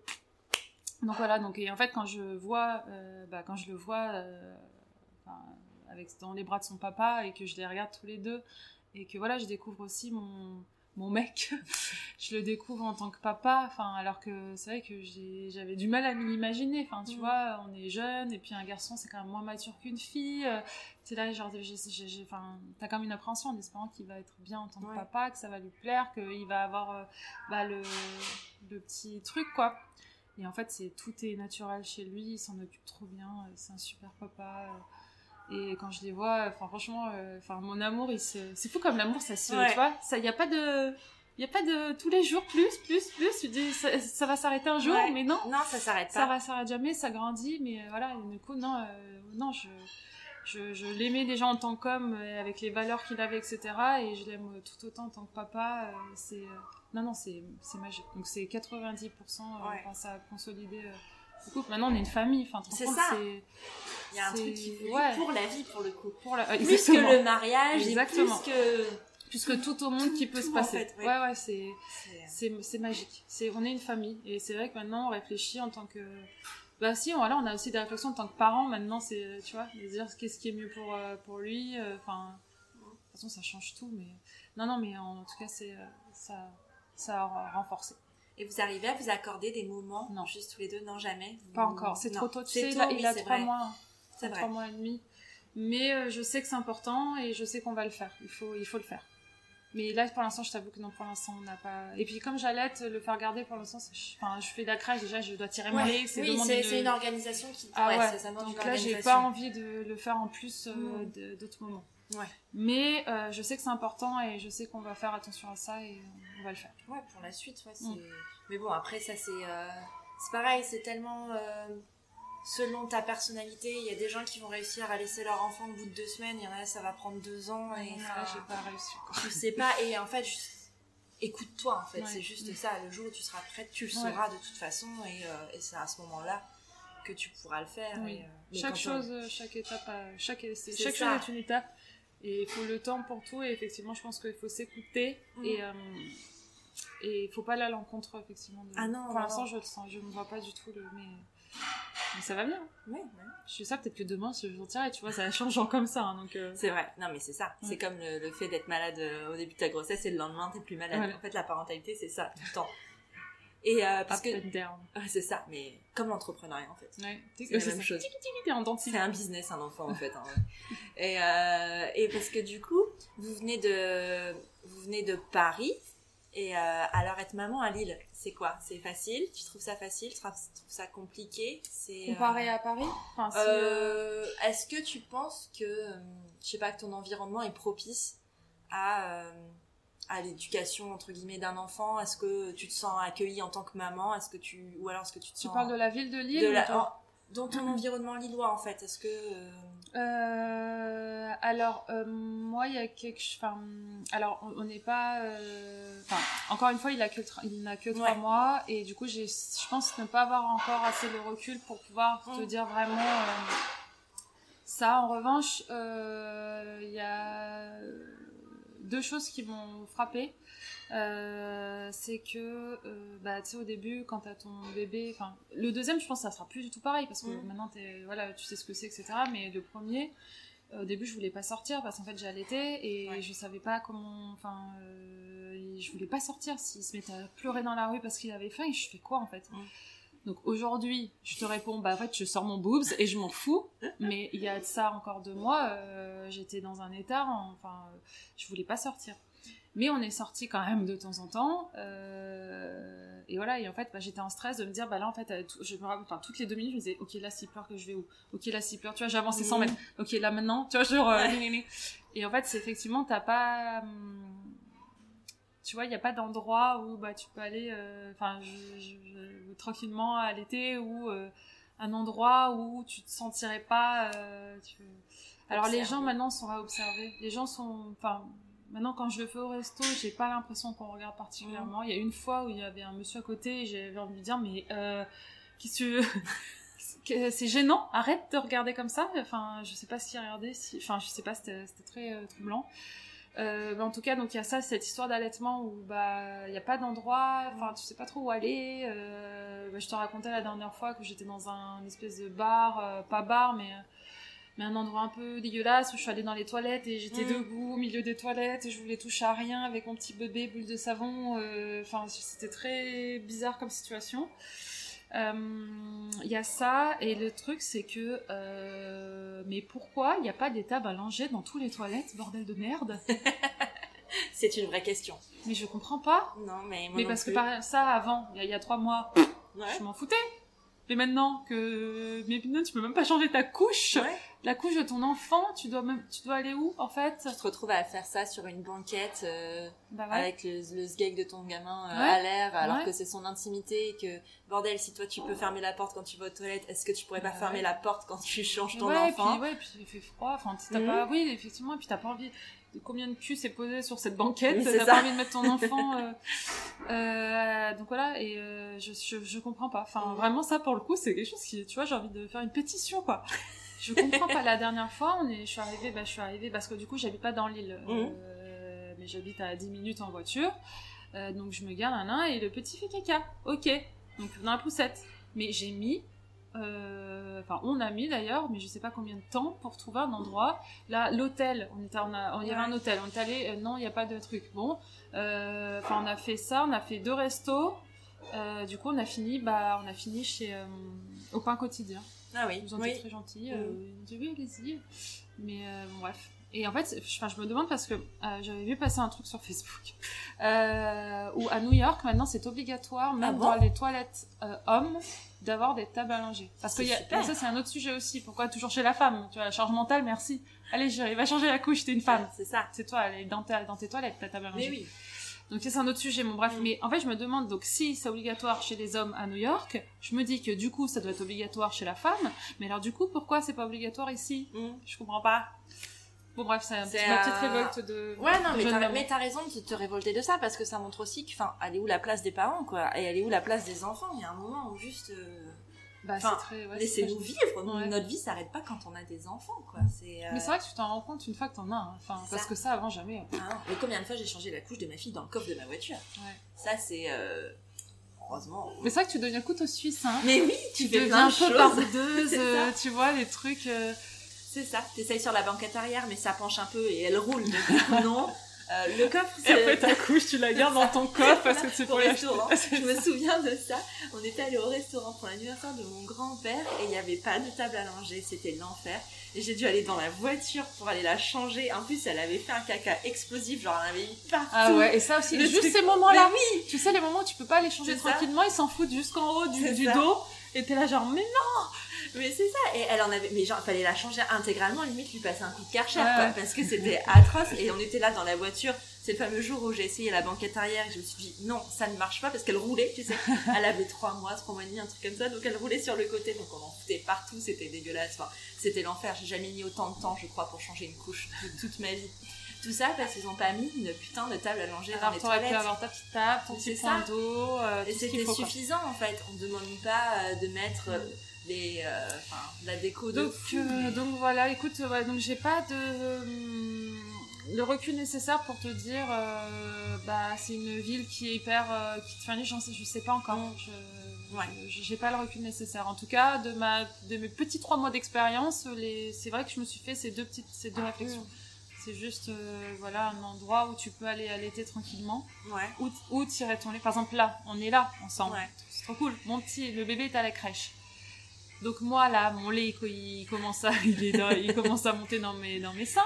Donc voilà, donc, et en fait, quand je vois, euh, bah, quand je le vois, euh, avec, dans les bras de son papa et que je les regarde tous les deux, et que voilà, je découvre aussi mon, mon mec, je le découvre en tant que papa, enfin, alors que c'est vrai que j'avais du mal à m'imaginer, enfin, tu mm. vois, on est jeune, et puis un garçon, c'est quand même moins mature qu'une fille, c'est là, genre, enfin, t'as quand même une appréhension en espérant qu'il va être bien en tant que papa, que ça va lui plaire, qu'il va avoir, euh, bah, le, le petit truc, quoi. Et en fait, c'est tout est naturel chez lui, il s'en occupe trop bien, euh, c'est un super papa. Euh, et quand je les vois, enfin franchement, euh, mon amour, il c'est fou comme l'amour, ça se, tu vois, ça, y a pas de, il y a pas de tous les jours plus, plus, plus. Tu dis ça, va s'arrêter un jour, mais non. Non, ça s'arrête pas. Ça va s'arrêter jamais, ça grandit, mais euh, voilà. du coup, non, euh, non, je, je, je l'aimais déjà en tant qu'homme, avec les valeurs qu'il avait, etc. Et je l'aime tout autant en tant que papa. c'est, non, non, c'est, c'est magique. Donc c'est 90%. quand ça a consolidé Maintenant, on est une famille. Enfin, c'est ça. Il y a un truc qui ouais. pour la vie, pour le coup. Pour la... Plus que le mariage, Exactement. plus que plus que tout au monde qui peut se passer. ouais, ouais, c'est c'est c'est magique. C'est on est une famille et c'est vrai que maintenant on réfléchit en tant que bah si voilà on a aussi des réflexions en tant que parents maintenant c'est tu vois de dire qu'est-ce qui est mieux pour euh, pour lui euh, enfin de toute façon ça change tout mais non non mais en, tout cas c'est euh, ça ça a renforcé et vous arrivez à vous accorder des moments Non. Juste tous les deux? Non, jamais? Pas encore. C'est trop tôt. Tu sais, il a trois mois. C'est trois mois et demi. Mais euh, je sais que c'est important et je sais qu'on va le faire. Il faut, il faut le faire. Mais là, pour l'instant, je t'avoue que non, pour l'instant, on n'a pas. Et puis, comme j'allais le faire garder, pour l'instant, enfin, je fais de la crèche, déjà, je dois tirer mon lait. Oui, c'est une organisation qui. Ah ouais, ça Donc là, j'ai pas envie de le faire en plus euh, hmm. d'autres moments. Ouais. Mais euh, je sais que c'est important et je sais qu'on va faire attention à ça et on va le faire. Ouais, pour la suite, ouais, mm. Mais bon, après, ça, c'est euh, c'est pareil, c'est tellement euh, selon ta personnalité. Il y a des gens qui vont réussir à laisser leur enfant au bout de deux semaines, il y en a, ça va prendre deux ans. Et là, j'ai pas réussi. Je sais pas, et en fait, écoute-toi, en fait, c'est juste mm. ça. Le jour où tu seras prête, tu le sauras de toute façon, et, et c'est à ce moment-là que tu pourras le faire. chaque chose, chaque étape, chaque, chaque chose est une étape. Et il faut le temps pour tout. Et effectivement, je pense qu'il faut s'écouter. Mm. Et, euh, et il faut pas aller à l'encontre, effectivement. De... Ah non, Pour l'instant, je le sens. Je ne vois pas du tout le. Mais, mais ça va bien. Oui, oui. Je suis ça, peut-être que demain, je j'en tirerai, tu vois, ça change genre comme ça. hein, donc, euh, C'est vrai. Non, mais c'est ça. C'est comme le, le fait d'être malade euh, au début de ta grossesse et le lendemain, t'es plus malade. Voilà. En fait, la parentalité, c'est ça, tout le temps. Et euh, parce up que. down. Ouais, c'est ça, mais comme l'entrepreneuriat, en fait. Ouais. C'est la C'est même ça. chose. C'est un business, un enfant, en fait. hein, ouais. et, euh, et parce que du coup, vous venez de, vous venez de Paris. Et euh, alors, être maman à Lille, c'est quoi? C'est facile? Tu trouves ça facile? Tu trouves ça compliqué? C'est, euh, Comparé à Paris? Enfin, si, euh, Euh, Est-ce que tu penses que, euh, je sais pas, que ton environnement est propice à, euh, à l'éducation entre guillemets d'un enfant? Est-ce que tu te sens accueillie en tant que maman? Est-ce que tu ou alors est-ce que tu te Tu sens parles de la ville de Lille de la- dans ton environnement lillois en fait Est-ce que euh, Euh, alors, euh, moi, il y a quelque. Enfin, alors, on- n'est pas. euh, Enfin, encore une fois, il a que tra- il n'a que trois Ouais. mois et du coup, j'ai, je pense ne pas avoir encore assez de recul pour pouvoir te Mm. dire vraiment ça. En revanche, il y a deux choses qui m'ont frappé. Euh, c'est que euh, bah tu sais au début quand t'as ton bébé enfin le deuxième je pense que ça sera plus du tout pareil parce que Mm. maintenant t'es voilà tu sais ce que c'est etc mais le premier au début je voulais pas sortir parce qu'en fait j'allaitais et Ouais. je savais pas comment enfin euh, je voulais pas sortir s'il se mettait à pleurer dans la rue parce qu'il avait faim et je fais quoi en fait? Mm. Donc aujourd'hui je te réponds bah en fait je sors mon boobs et je m'en fous. Mais il y a de ça encore deux mois euh, j'étais dans un état enfin euh, je voulais pas sortir. Mais on est sorti quand même de temps en temps euh, et voilà et en fait bah, j'étais en stress de me dire bah là en fait euh, tout- je me rappelle enfin toutes les deux minutes je me disais ok là s'il pleure que je vais où? Ok là s'il pleure tu vois j'ai avancé 100 Mhm. mètres ok là maintenant tu vois genre et en fait c'est effectivement t'as pas hum, tu vois il n'y a pas d'endroit où bah tu peux aller euh, enfin tranquillement à l'été ou euh, un endroit où tu te sentirais pas euh, tu- alors les gens maintenant sont à observer les gens sont enfin Maintenant, quand je le fais au resto, j'ai pas l'impression qu'on regarde particulièrement. Il y a une fois où il y avait un monsieur à côté et j'avais envie de lui dire, mais qu'est-ce que que- c'est gênant, arrête de regarder comme ça. Enfin, je sais pas s'il regardait, si... enfin, je sais pas, c'était très troublant. Euh, en tout cas, donc il y a ça, cette histoire d'allaitement où bah il y a pas d'endroit, enfin tu sais pas trop où aller. Euh, bah, je te racontais la dernière fois que j'étais dans un espèce de bar, euh, pas bar, mais mais un endroit un peu dégueulasse où je suis allée dans les toilettes et j'étais Mm. debout au milieu des toilettes et je voulais toucher à rien avec mon petit bébé boule de savon. euh, Enfin, c'était très bizarre comme situation. Euh, Il y a ça et le truc c'est que euh, mais pourquoi il n'y a pas des tables à langer dans tous les toilettes bordel de merde? C'est une vraie question. Mais je comprends pas. Non, mais moi mais non parce que par ça avant il y, a- il y a trois mois Ouais. je m'en foutais. Mais maintenant que mais maintenant tu peux même pas changer ta couche. Ouais. La couche de ton enfant tu dois même tu dois aller où en fait? Tu te retrouves à faire ça sur une banquette euh, bah ouais. avec le, le sgeg de ton gamin euh, Ouais. à l'air, alors Ouais. que c'est son intimité, et que bordel, si toi tu peux fermer la porte quand tu vas aux toilettes, est-ce que tu pourrais pas Bah fermer la porte quand tu changes ton enfant? puis, ouais, puis il fait froid. Enfin, t'as Mhm. pas, oui, effectivement, et puis t'as pas envie de combien de cul s'est posé sur cette banquette. Oui, t'as pas envie de mettre ton enfant. euh, euh, donc voilà, et euh, je, je, je comprends pas. Enfin, Mhm. vraiment, ça pour le coup, c'est quelque chose qui, tu vois, j'ai envie de faire une pétition, quoi. Je comprends pas. La dernière fois, on est, je suis arrivée, bah, je suis arrivée parce que du coup, j'habite pas dans l'île, Mhm. euh, mais j'habite à 10 minutes en voiture. Euh, donc je me garde un nain et le petit fait caca. Ok. Donc dans la poussette. Mais j'ai mis euh, enfin on a mis d'ailleurs, mais je sais pas combien de temps pour trouver un endroit. Là, l'hôtel, on était, on a, on- il y avait un hôtel, on est allé, euh, non, il n'y a pas de truc. Bon, euh, enfin on a fait ça, on a fait deux restos. Euh, du coup, on a fini, bah, on a fini chez euh, au pain quotidien. Ah oui, Ils ont oui. été très gentils. Mhm. euh, dit oui, allez-y. Mais euh, bon, bref. Et en fait, enfin, je me demande parce que euh, j'avais vu passer un truc sur Facebook où à New York maintenant c'est obligatoire même Ah bon dans les toilettes hommes d'avoir des tables à langer. Parce que y a- ça c'est un autre sujet aussi. Pourquoi toujours chez la femme? Tu vois la charge mentale, merci. Allez, chérie, va changer la couche. T'es une femme. C'est ça. C'est toi, elle est dans, ta- dans tes toilettes ta table à langer. Mais oui. Donc c'est un autre sujet, bon bref. Mais en fait, je me demande, donc si c'est obligatoire chez les hommes à New York, je me dis que du coup, ça doit être obligatoire chez la femme. Mais alors du coup, pourquoi c'est pas obligatoire ici? Mm. Je comprends pas. Bon bref, c'est C'est, ma petite euh, révolte de... Ouais, non, de mais jeune t'as, maman. mais t'as raison de te révolter de ça parce que ça montre aussi que, enfin, elle est où la place des parents, quoi Et elle est où la place des enfants? Il y a un moment où juste. euh, Bah, Enfin, ouais, Laissez-nous vivre. Ouais. Notre vie s'arrête pas quand on a des enfants, quoi. C'est, euh, Mais c'est vrai que tu t'en rends compte une fois que t'en as. hein. Enfin, parce ça. que ça, avant, jamais. hein. ah. Mais combien de fois j'ai changé la couche de ma fille dans le coffre de ma voiture? Ouais. Ça, c'est. euh, Heureusement. Mais c'est vrai que tu deviens couteau suisse, hein. Mais oui, tu, Tu fais deviens plein un de peu euh, tu vois, les trucs. C'est ça. T'essayes sur la banquette arrière, mais ça penche un peu et elle roule. Donc, non. Euh, le coffre, Et c'est. après, ta couche, tu la gardes dans ton coffre parce que c'est pour l'acheter. restaurant. Je me souviens de ça. On était allé au restaurant pour l'anniversaire de mon grand-père et il n'y avait pas de table à langer. C'était l'enfer. Et j'ai dû aller dans la voiture pour aller la changer. En plus, elle avait fait un caca explosif. Genre, elle avait mis partout. Ah ouais, et ça aussi, Le juste ces moments-là. Oui Tu sais, les moments où tu peux pas aller changer tranquillement, ils s'en foutent jusqu'en haut du, dos. Et t'es là, genre, mais Mais c'est ça. Et elle en avait. Mais genre, fallait la changer intégralement. Limite, lui passer un coup de karcher, Ouais. quoi. Parce que c'était atroce. Et on était là dans la voiture. C'est le fameux jour où j'ai essayé la banquette arrière et je me suis dit non, ça ne marche pas parce qu'elle roulait, tu sais. Elle avait trois mois, trois mois et demi, un truc comme ça. Donc elle roulait sur le côté. Donc on en foutait partout. C'était dégueulasse. Enfin, c'était l'enfer. J'ai jamais mis autant de temps, je crois, pour changer une couche de toute ma vie. Tout ça parce qu'ils ont pas mis une putain de table à langer dans Alors, les t'aurais pu toilettes. avoir ta petite table, ton petit point d'eau, euh, Et ce c'était quoi. suffisant en fait. On demande pas euh, de mettre euh, les, euh, enfin, la déco de Donc, fou. euh, donc voilà, écoute, ouais, donc j'ai pas de le recul nécessaire pour te dire, euh, bah c'est une ville qui est hyper, euh, qui, enfin, j'en sais, je sais pas encore. Je, Ouais. j'ai pas le recul nécessaire. En tout cas, de ma, de mes petits trois mois d'expérience, les, c'est vrai que je me suis fait ces deux petites, ces deux réflexions. C'est juste, euh, voilà, un endroit où tu peux aller allaiter tranquillement, Ouais. où, où tirer ton lait. Par exemple, là, on est là ensemble. Ouais. C'est trop cool. Mon petit, le bébé est à la crèche. Donc moi là, mon lait il, commence à, il, est dans- il commence à monter dans mes, dans mes seins.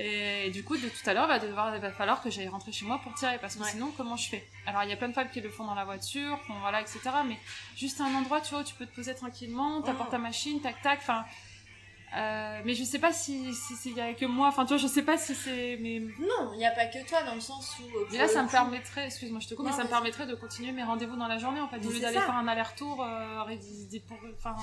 Et, du coup, de tout à l'heure, il va, devoir, va falloir que j'aille rentrer chez moi pour tirer, parce que Ouais. sinon, comment je fais? Alors, il y a plein de femmes qui le font dans la voiture, voilà, etc. Mais juste un endroit, tu vois, où tu peux te poser tranquillement, t'apportes Mm. ta machine, tac, tac, enfin... euh, mais je sais pas si si s'il y a que moi, enfin tu vois, je sais pas si c'est mais, Non, il n'y a pas que toi dans le sens où. euh, mais là ça me permettrait, excuse-moi je te coupe, Non, mais ça me permettrait de continuer mes rendez-vous dans la journée en fait, au lieu d'aller faire un aller-retour, euh, enfin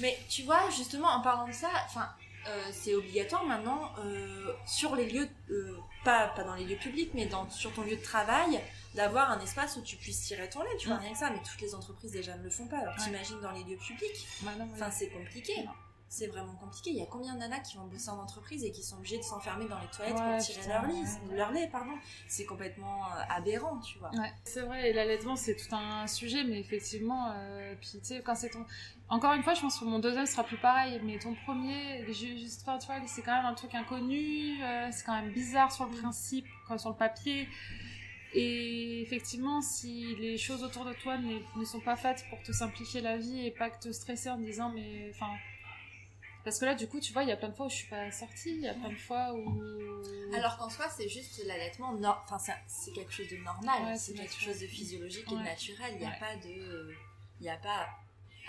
Mais tu vois, justement, en parlant de ça, enfin, euh, c'est obligatoire maintenant euh, sur les lieux, euh, pas, pas dans les lieux publics, mais dans, sur ton lieu de travail, d'avoir un espace où tu puisses tirer ton lait. Tu vois, Mm. rien que ça, mais toutes les entreprises déjà ne le font pas. Alors Ouais. t'imagines dans les lieux publics bah Enfin, c'est compliqué. Non. C'est vraiment compliqué. Il y a combien de nanas qui vont bosser en entreprise et qui sont obligées de s'enfermer dans les toilettes Ouais, pour tirer putain, leur, lait, ouais. leur lait, pardon. C'est complètement euh, aberrant, tu vois. Ouais, c'est vrai, et l'allaitement c'est tout un sujet, mais effectivement, euh, puis tu sais, quand c'est ton. Encore une fois, je pense que mon deuxième sera plus pareil, mais ton premier, ju- juste, enfin, tu vois, c'est quand même un truc inconnu, euh, c'est quand même bizarre sur le principe, quoi, sur le papier. Et effectivement, si les choses autour de toi ne, ne sont pas faites pour te simplifier la vie et pas que te stresser en disant, mais enfin. Parce que là, du coup, tu vois, il y a plein de fois où je suis pas sortie, il y a plein de fois où. Alors qu'en soi, c'est juste l'allaitement, nor- enfin, c'est quelque chose de normal, Ouais, c'est c'est quelque chose de physiologique et de naturel. Il n'y a Ouais. pas de. Il n'y a pas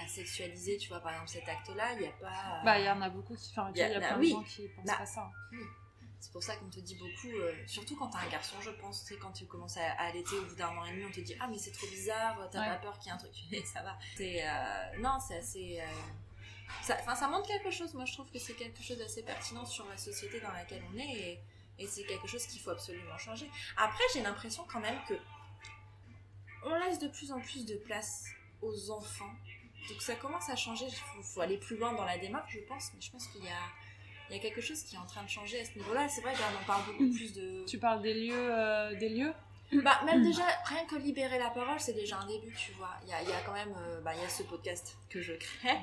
à sexualiser, tu vois, par exemple, cet acte-là, il n'y a pas. Bah, il y en a beaucoup qui. Enfin, Il y a- y a plein oui. de gens qui pensent Bah, pas ça. C'est pour ça qu'on te dit beaucoup, euh, surtout quand t'as un garçon, je pense, tu sais, quand tu commences à, à allaiter au bout d'un an et demi, on te dit Ah, mais c'est trop bizarre, t'as Ouais. pas peur qu'il y ait un truc. Mais ça va. C'est. euh, non, c'est assez. euh, ça, enfin, ça montre quelque chose. Moi, je trouve que c'est quelque chose d'assez pertinent sur la société dans laquelle on est et, et c'est quelque chose qu'il faut absolument changer. Après, j'ai l'impression quand même que on laisse de plus en plus de place aux enfants. Donc ça commence à changer. Il faut, faut aller plus loin dans la démarche, je pense. Mais je pense qu'il y a, il y a quelque chose qui est en train de changer à ce niveau-là. C'est vrai qu'on en parle beaucoup plus de. Tu parles des lieux, euh, des lieux? Bah, même déjà, rien que libérer la parole, c'est déjà un début, tu vois. Il y a, il y a quand même. euh, bah, il y a ce podcast que je crée.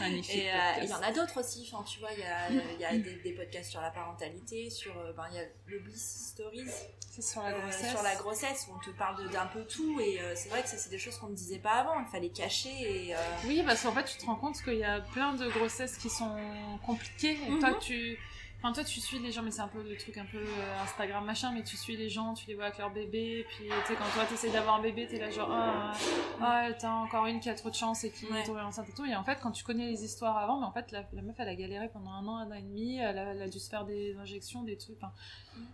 Magnifique. Et euh, il y en a d'autres aussi, enfin, tu vois, il y a, y a des, des podcasts sur la parentalité, sur, euh, ben, il y a le Bliss Stories, C'est sur la euh, grossesse. sur la grossesse, où on te parle d'un peu tout, et c'est vrai que ça, c'est des choses qu'on ne disait pas avant, il fallait cacher, et... Oui, parce qu'en fait, tu te rends compte qu'il y a plein de grossesses qui sont compliquées. Et Mhm. toi, tu. Enfin, toi, tu suis les gens, mais c'est un peu le truc un peu euh, Instagram machin, mais tu suis les gens, tu les vois avec leur bébé, puis tu sais, quand toi t'essayes d'avoir un bébé, t'es là genre, ah, ah, t'as encore une qui a trop de chance et qui Ouais. est tombée enceinte et tout. Et en fait, quand tu connais les histoires avant, mais en fait, la, la meuf, elle a galéré pendant un an, un an et demi, elle a, elle a dû se faire des injections, des trucs.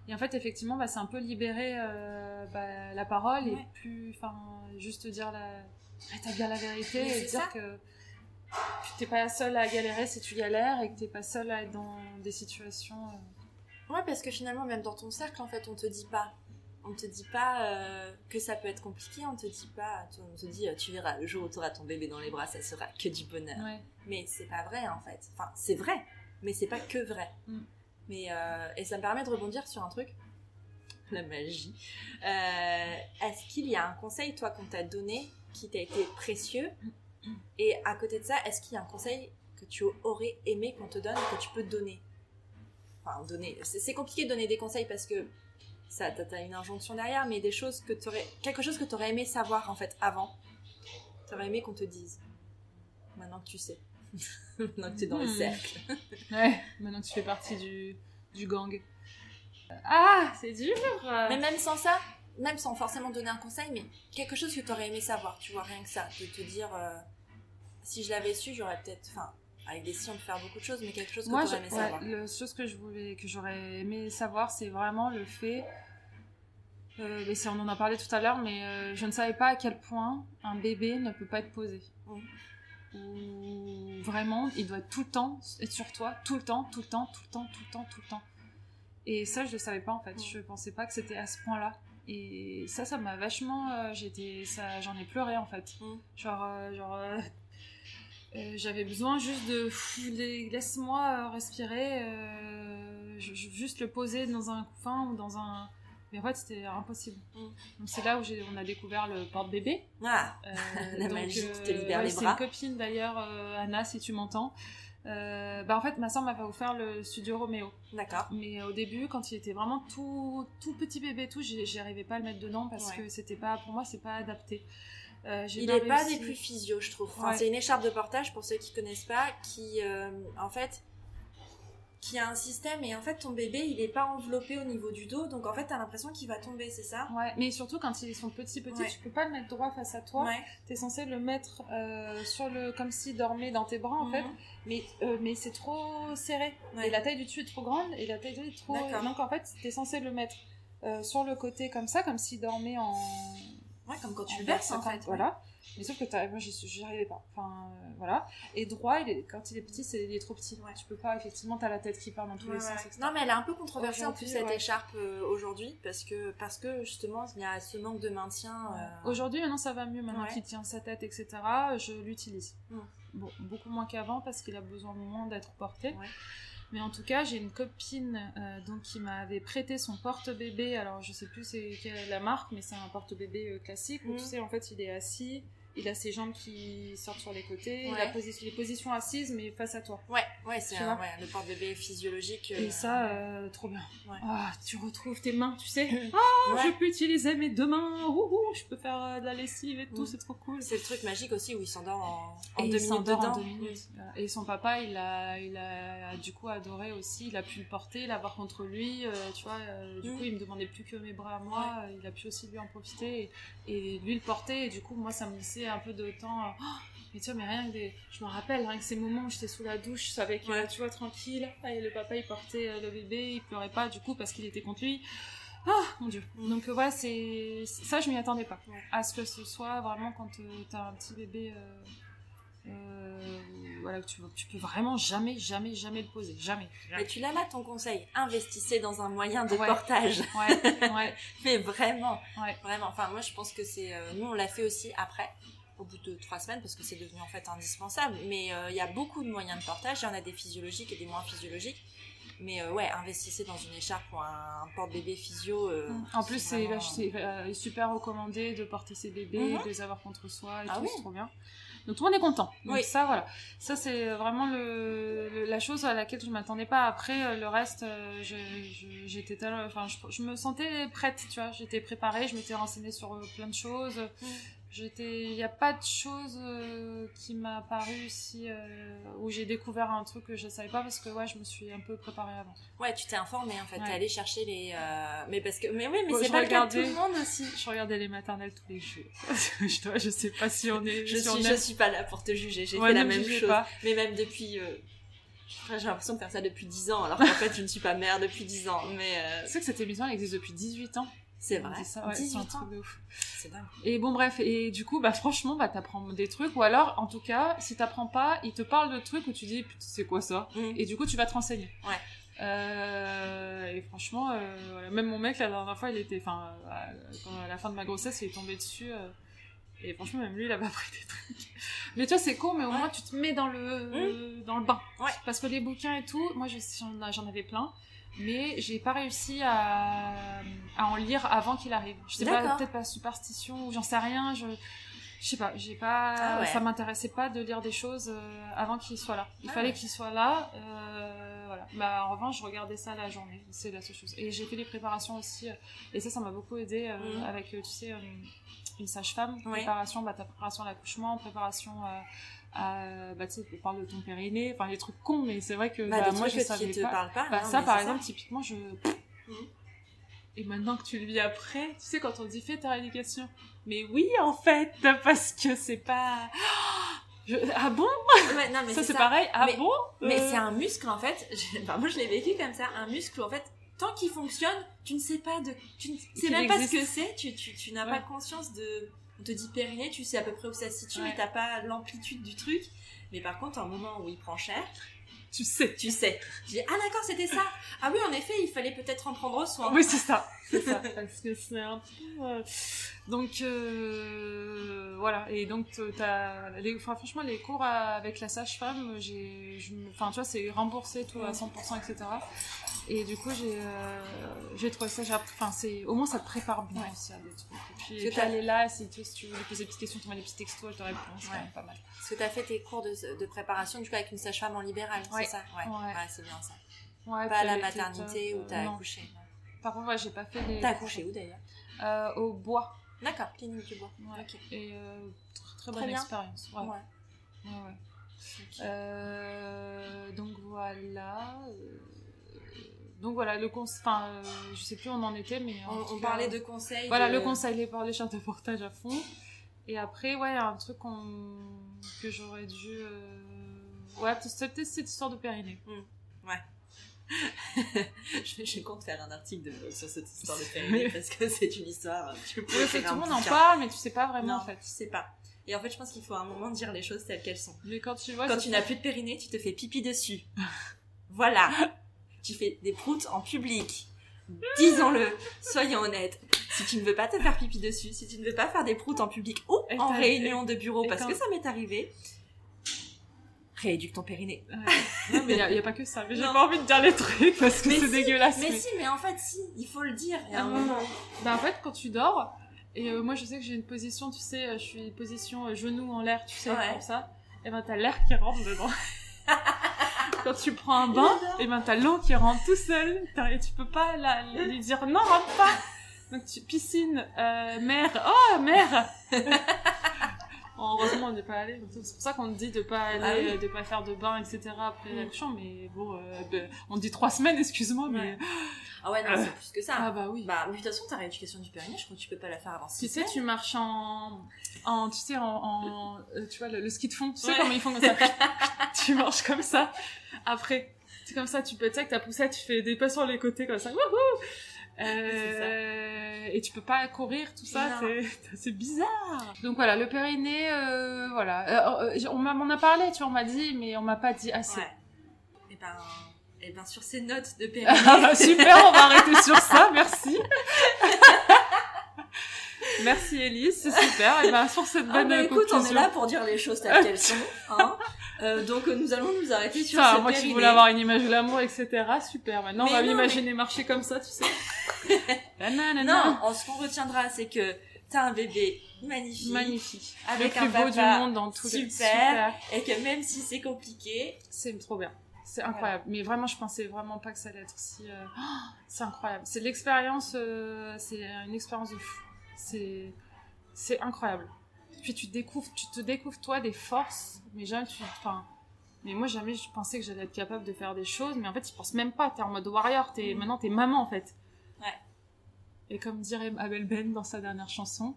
Et en fait, effectivement, bah, c'est un peu libérer euh, bah, la parole et plus, enfin, juste dire la, rétablir la vérité et dire ça. que tu t'es pas seule à galérer si tu galères et que t'es pas seule à être dans des situations. euh, Ouais, parce que finalement, même dans ton cercle, en fait, on te dit pas. On te dit pas euh, que ça peut être compliqué, on te dit pas, on te dit, euh, tu verras, le jour où tu auras ton bébé dans les bras, ça sera que du bonheur. Ouais. Mais c'est pas vrai en fait. Enfin, c'est vrai, mais c'est pas que vrai. Mm. Mais, euh, et ça me permet de rebondir sur un truc, la magie. Euh, Est-ce qu'il y a un conseil, toi, qu'on t'a donné qui t'a été précieux Et à côté de ça, est-ce qu'il y a un conseil que tu aurais aimé qu'on te donne et que tu peux donner? Enfin, donner. C'est compliqué de donner des conseils parce que ça, t'as une injonction derrière, mais des choses que t'aurais, quelque chose que t'aurais aimé savoir en fait avant. T'aurais aimé qu'on te dise. Maintenant que tu sais. Maintenant que t'es dans le Hmm. cercle. Ouais, maintenant que tu fais partie du, du gang. Ah, c'est dur Mais même sans ça, même sans forcément donner un conseil, mais quelque chose que t'aurais aimé savoir, tu vois, rien que ça. De te dire, euh, si je l'avais su, j'aurais peut-être. Enfin, avec des si on peut faire beaucoup de choses, mais quelque chose que Moi, t'aurais je- aimé ouais, savoir. la chose que je voulais, que j'aurais aimé savoir, c'est vraiment le fait. euh, on en a parlé tout à l'heure, mais euh, je ne savais pas à quel point un bébé ne peut pas être posé. Mm. Ou vraiment, il doit être tout le temps être sur toi, tout le temps, tout le temps, tout le temps, tout le temps, tout le temps. Et ça, je ne savais pas en fait. Mm. Je pensais pas que c'était à ce point-là. Et ça, ça m'a vachement. euh, j'étais, ça, j'en ai pleuré en fait. Mm. Genre, euh, genre. euh, j'avais besoin juste de laisse-moi respirer euh, je- je- juste le poser dans un couffin ou dans un mais en fait c'était impossible Mm. donc c'est là où j'ai on a découvert le porte-bébé Ah, Euh, La donc, magie qui te libère les c'est bras. une copine d'ailleurs Anna si tu m'entends Euh, bah en fait ma soeur m'avait offert le studio Roméo d'accord. mais au début quand il était vraiment tout tout petit bébé tout j'arrivais pas à le mettre dedans parce Ouais. que c'était pas pour moi c'est pas adapté Euh, Il pas est pas des plus physio, je trouve. Enfin, Ouais. C'est une écharpe de portage pour ceux qui connaissent pas, qui euh, en fait qui a un système et en fait ton bébé il est pas enveloppé au niveau du dos donc en fait t'as l'impression qu'il va tomber c'est ça? Ouais, mais surtout quand ils sont petits petits, Ouais. tu peux pas le mettre droit face à toi. Ouais. T'es censé le mettre euh, sur le comme s'il dormait dans tes bras en fait, Mhm. mais euh, mais c'est trop serré. Ouais. Et la taille du dessus est trop grande et la taille du dessus est trop. Donc en fait, t'es censé le mettre euh, sur le côté comme ça, comme s'il dormait en. Ouais, comme quand tu le berces en fait. Voilà. Mais sauf que moi j'y arrivais pas. Enfin euh, voilà. Et droit, il est, quand il est petit, c'est il est trop petit. Ouais. Tu peux pas effectivement t'as la tête qui part dans tous Ouais, les ouais. sens. etc. Non, mais elle est un peu controversée en plus cette écharpe euh, aujourd'hui parce que parce que justement il y a ce manque de maintien. euh, Aujourd'hui, maintenant ça va mieux, maintenant qu'il tient sa tête, etc. Je l'utilise. Mm. Bon, beaucoup moins qu'avant parce qu'il a besoin moins d'être porté. Mais en tout cas, j'ai une copine euh, donc, qui m'avait prêté son porte-bébé. Alors, je sais plus c'est quelle est la marque, mais c'est un porte-bébé euh, classique où Mm. tu sais, en fait, il est assis. Il a ses jambes qui sortent sur les côtés, il Ouais. a posi- les positions assises mais face à toi. Ouais, ouais, c'est un- ouais, le porte-bébé physiologique. Et ça, euh, trop bien. Ouais. Ah, tu retrouves tes mains, tu sais. Ah, je peux utiliser mes deux mains. Ouhou, je peux faire euh, de la lessive et tout, c'est trop cool. C'est le truc magique aussi où il s'endort en, deux il minutes s'endort dedans. en deux minutes. Et son papa, il a, il a du coup adoré aussi. Il a pu le porter, l'avoir contre lui. euh, tu vois, euh, du Mm. coup, il me demandait plus que mes bras à moi. euh, Il a pu aussi lui en profiter et, et lui le porter. Et du coup, moi, ça me laissait un peu de temps. euh, Oh, mais tu vois, mais rien que des... Je me rappelle, rien que ces moments où j'étais sous la douche avec, euh, Ouais. tu vois, tranquille. Et le papa, il portait euh, le bébé. Il pleurait pas, du coup, parce qu'il était contre lui. Ah, mon dieu. Donc, ouais, c'est. Ça, je m'y attendais pas. Ouais. À ce que ce soit vraiment quand euh, t'as un petit bébé. euh, voilà, que tu, tu peux vraiment jamais, jamais, jamais le poser. Jamais. Mais tu l'as là ton conseil. Investissez dans un moyen de Ouais. portage. Ouais, ouais, Mais vraiment, ouais. vraiment. Enfin, moi, je pense que c'est. euh, nous, on l'a fait aussi après, au bout de trois semaines, parce que c'est devenu en fait indispensable. Mais euh, il y a beaucoup de moyens de portage. Il y en a des physiologiques et des moins physiologiques. Mais euh, ouais, investissez dans une écharpe ou un, porte-bébé physio. euh, En plus, c'est vraiment- euh, super recommandé de porter ses bébés, Mhm. de les avoir contre soi et Ah tout, oui. c'est trop bien. Donc tout le monde est content. Donc Oui. ça, voilà. Ça, c'est vraiment le, le- la chose à laquelle je m'attendais pas. Après, euh, le reste, euh, je- je- j'étais tellement- enfin, je, je me sentais prête, tu vois. J'étais préparée, je m'étais renseignée sur euh, plein de choses. Mm. J'étais, il n'y a pas de chose euh, qui m'a paru si euh, où j'ai découvert un truc que je savais pas parce que ouais, je me suis un peu préparée avant. Ouais, tu t'es informé en fait. Ouais. T'es allé chercher les. euh, Mais parce que. Mais oui, mais c'est pas le cas de tout regardais. le monde aussi. Je regardais les maternelles tous les jours. je, dois, je sais pas si on est. Je si on suis, je suis pas là pour te juger. J'ai Ouais, fait la ne me même chose. pas. Mais même depuis. J'ai l'impression de faire ça depuis 10 ans, alors qu'en fait, je ne suis pas mère depuis 10 ans. Mais euh, Tu sais que cette émission elle existe depuis 18 ans. C'est vrai. ça, ouais, c'est 18 un ans. C'est dingue. Et bon bref, et du coup bah franchement bah t'apprends des trucs ou alors en tout cas si t'apprends pas, il te parle de trucs où tu dis putain c'est quoi ça Mm. et du coup tu vas te renseigner. Ouais. Euh, et franchement, euh, voilà. même mon mec la dernière fois, il était, enfin, à la fin de ma grossesse, il est tombé dessus. Euh, et franchement, même lui, il a pas pris des trucs. Mais tu vois, c'est con, mais au moins tu te mets dans le, dans le bain. Ouais. Parce que les bouquins et tout, moi j'en j'en avais plein, mais j'ai pas réussi à, à en lire avant qu'il arrive. Je sais pas, peut-être pas superstition j'en sais rien. Je, je sais pas, j'ai pas, Ah ouais. ça m'intéressait pas de lire des choses euh, avant qu'il soit là. Il Ah fallait ouais. qu'il soit là, euh, voilà. Bah, en revanche, je regardais ça la journée, c'est la seule chose. Et j'ai fait des préparations aussi, euh, et ça, ça m'a beaucoup aidé euh, Mhm. avec, tu sais, euh, une sage-femme, Oui. préparation, bah, ta préparation à l'accouchement, préparation euh, à, bah, tu sais, on parle de ton périnée, enfin, les trucs cons, mais c'est vrai que Bah, bah, moi, je qui savais te pas. pas. Bah, non, ça, par exemple, typiquement, je. Et maintenant que tu le vis après, tu sais, quand on dit fais ta rééducation. Mais oui, en fait, parce que c'est pas. Je- Ah bon? Ouais, non, mais Ça, c'est pareil. Ah Mais- bon? Mais Euh, c'est un muscle en fait. Je- enfin, moi je l'ai vécu comme ça. Un muscle où en fait, tant qu'il fonctionne, tu ne sais pas de, tu ne sais même pas ce que c'est. Tu, tu, tu n'as Ouais. pas conscience de, on te dit périnée, tu sais à peu près où ça se situe, Ouais. mais t'as pas l'amplitude du truc. Mais par contre, un moment où il prend cher, Tu sais. tu sais. Je dis ah d'accord c'était ça. Ah oui en effet il fallait peut-être en prendre soin. Oui, c'est ça. C'est ça. Parce que c'est un peu. euh, Donc, euh, voilà. Et donc, t'as. Les... Enfin, franchement, les cours à- avec la sage-femme, j'ai. Enfin, tu vois, c'est remboursé tout à 100%, etc. Et du coup, j'ai euh, j'ai trouvé ça. Enfin, c'est. Au moins, ça te prépare bien Ouais. aussi à des trucs. Et puis, et est là, si tu, si tu veux poser des petites questions, tu mets des petits textos, elle te répond. C'est quand Ouais. même pas mal. Parce que t'as fait tes cours de, de préparation du coup avec une sage-femme en libéral, Ouais. c'est ça? Ouais. Ouais. Ouais, c'est bien ça. Pas à la maternité où t'as non. accouché. Par contre, ouais, j'ai pas fait les. T'as accouché où d'ailleurs? Euh, Au bois. D'accord, clinique du bois. Ouais. Ok. Et euh, tr- très, Très bonne expérience. Ouais. Ouais. Euh, donc voilà. Donc voilà, le conseil. Enfin, euh, je sais plus où on en était, mais. en On, tout on cas, parlait de conseils. Voilà, de- le conseil, les par les chartes de portage à fond. Et après, ouais, un truc que j'aurais dû. euh, Ouais, peut-être cette histoire de périnée. je, je compte faire un article de- sur cette histoire de périnée parce que c'est une histoire. Tu peux Ouais, faire tout le monde en parle, mais tu sais pas vraiment Non, en fait. tu sais pas. Et en fait, je pense qu'il faut à un moment dire les choses telles qu'elles sont. Mais quand tu vois. Quand tu n'as plus de périnée, tu te fais pipi dessus. voilà. Tu fais des proutes en public. Disons-le, soyons honnêtes. Si tu ne veux pas te faire pipi dessus, si tu ne veux pas faire des proutes en public ou Et en réunion de bureau, parce que ça m'est arrivé, rééduque ton périnée. Ouais. Non, mais il y, a pas que ça. Mais j'ai pas envie de dire les trucs parce que c'est si, dégueulasse. Mais mais- si, mais en fait, si, il faut le dire. Il y a un moment. Bah, en fait, quand tu dors, et euh, moi je sais que j'ai une position, tu sais, euh, je suis position euh, genou en l'air, tu sais, Ouais. comme ça, et ben t'as l'air qui rentre dedans. quand tu prends un bain, et ben t'as l'eau qui rentre tout seul, et tu peux pas lui dire non, rentre pas. Donc tu piscine, euh, mer, oh mer. Heureusement, on n'est pas allé. C'est pour ça qu'on te dit de pas aller, Ah oui. euh, de pas faire de bain, etc. après Mm. l'accouchement. Mais bon, euh, ben, on dit trois semaines, excuse-moi, mais. Ah ouais, non, Euh. c'est plus que ça. ah bah oui. Bah, mais de toute façon, ta rééducation du périnée, je crois que tu peux pas la faire avant Tu six sais, semaines. tu marches en, en tu sais, en, en euh, tu vois, le, le ski de fond. Tu sais Ouais. comment ils font comme ça. tu marches comme ça. Après, c'est comme ça, tu peux, tu sais, avec ta poussette, tu fais des pas sur les côtés comme ça. Wouhou Euh, et tu peux pas courir, tout ça, c'est, c'est bizarre. Donc voilà, le périnée, euh, voilà. Euh, euh, on m'en a parlé, tu vois, on m'a dit, mais on m'a pas dit assez. Ouais. Et ben, et ben, sur ces notes de périnée. Ah super, on va arrêter sur ça, merci. merci Elise, c'est super. Et ben sur cette Ah bonne bah écoute, on est conclusion. là pour dire les choses telles qu'elles sont. Hein. Euh, donc nous allons nous arrêter sur Ça, ce moi qui voulais avoir une image de l'amour, etc. Super. Maintenant, Mais on va m'imaginer marcher comme ça, tu sais. Non, en- ce qu'on retiendra, c'est que t'as un bébé magnifique, Magnifique. Avec le plus un beau du monde dans tous les... super. et que même si c'est compliqué, C'est trop bien. C'est incroyable. Mais vraiment, je pensais vraiment pas que ça allait être si... euh, oh, c'est incroyable. C'est l'expérience... euh, C'est une expérience de fou. C'est... C'est incroyable. Puis tu découvres... Tu te découvres, toi, des forces. Mais jamais tu... Enfin... Mais moi, jamais je pensais que j'allais être capable de faire des choses. Mais en fait, tu penses même pas. T'es en mode warrior. T'es... Mhm. Maintenant, t'es maman, en fait. Et comme dirait Abel Ben dans sa dernière chanson...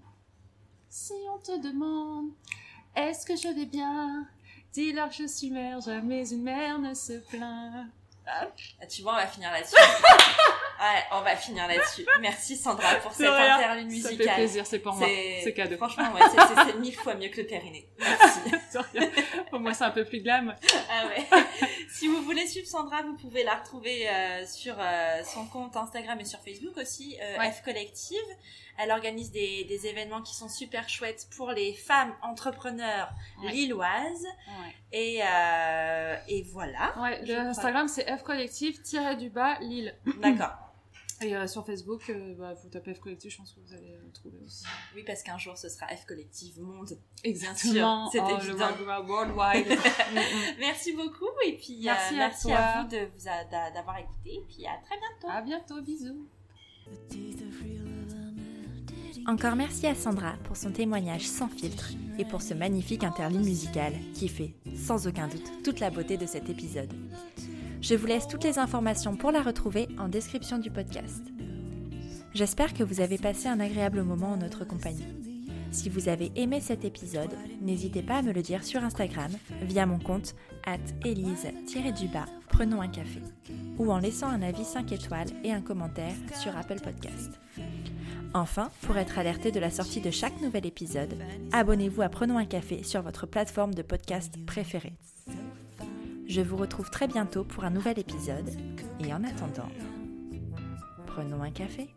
Si on te demande... Est-ce que je vais bien? Dis-leur que je suis mère, jamais une mère ne se plaint. ah, tu vois, on va finir là-dessus. ouais, on va finir là-dessus. Merci Sandra pour cette rien. interlude Ça musicale. fait plaisir, c'est pour moi. C'est cadeau. Franchement, ouais, c'est- mille fois mieux que le périnée. Merci. Rien. Au moins, c'est un peu plus glam. ah ouais, si vous voulez suivre Sandra, vous pouvez la retrouver euh, sur euh, son compte Instagram et sur Facebook aussi, euh, F Collective. Elle organise des, des, événements qui sont super chouettes pour les femmes entrepreneurs lilloises. Et, et voilà. Ouais, le Instagram c'est F Collective du bas Lille. D'accord. Et euh, sur Facebook, euh, bah, vous tapez F Collective, je pense que vous allez trouver aussi. Oui, parce qu'un jour, ce sera F Collective Monde. Exactement. C'est oh, évident. worldwide. Mm, mm. merci beaucoup. Et puis, euh, merci, merci à, vous de vous d'avoir écouté. Et puis, à très bientôt. À bientôt. Bisous. Encore merci à Sandra pour son témoignage sans filtre et pour ce magnifique interlude musical qui fait, sans aucun doute, toute la beauté de cet épisode. Je vous laisse toutes les informations pour la retrouver en description du podcast. J'espère que vous avez passé un agréable moment en notre compagnie. Si vous avez aimé cet épisode, n'hésitez pas à me le dire sur Instagram via mon compte at elise-du-bas prenons un café ou en laissant un avis 5 étoiles et un commentaire sur Apple Podcast. Enfin, pour être alerté de la sortie de chaque nouvel épisode, abonnez-vous à Prenons un café sur votre plateforme de podcast préférée. Je vous retrouve très bientôt pour un nouvel épisode. Et en attendant, prenons un café.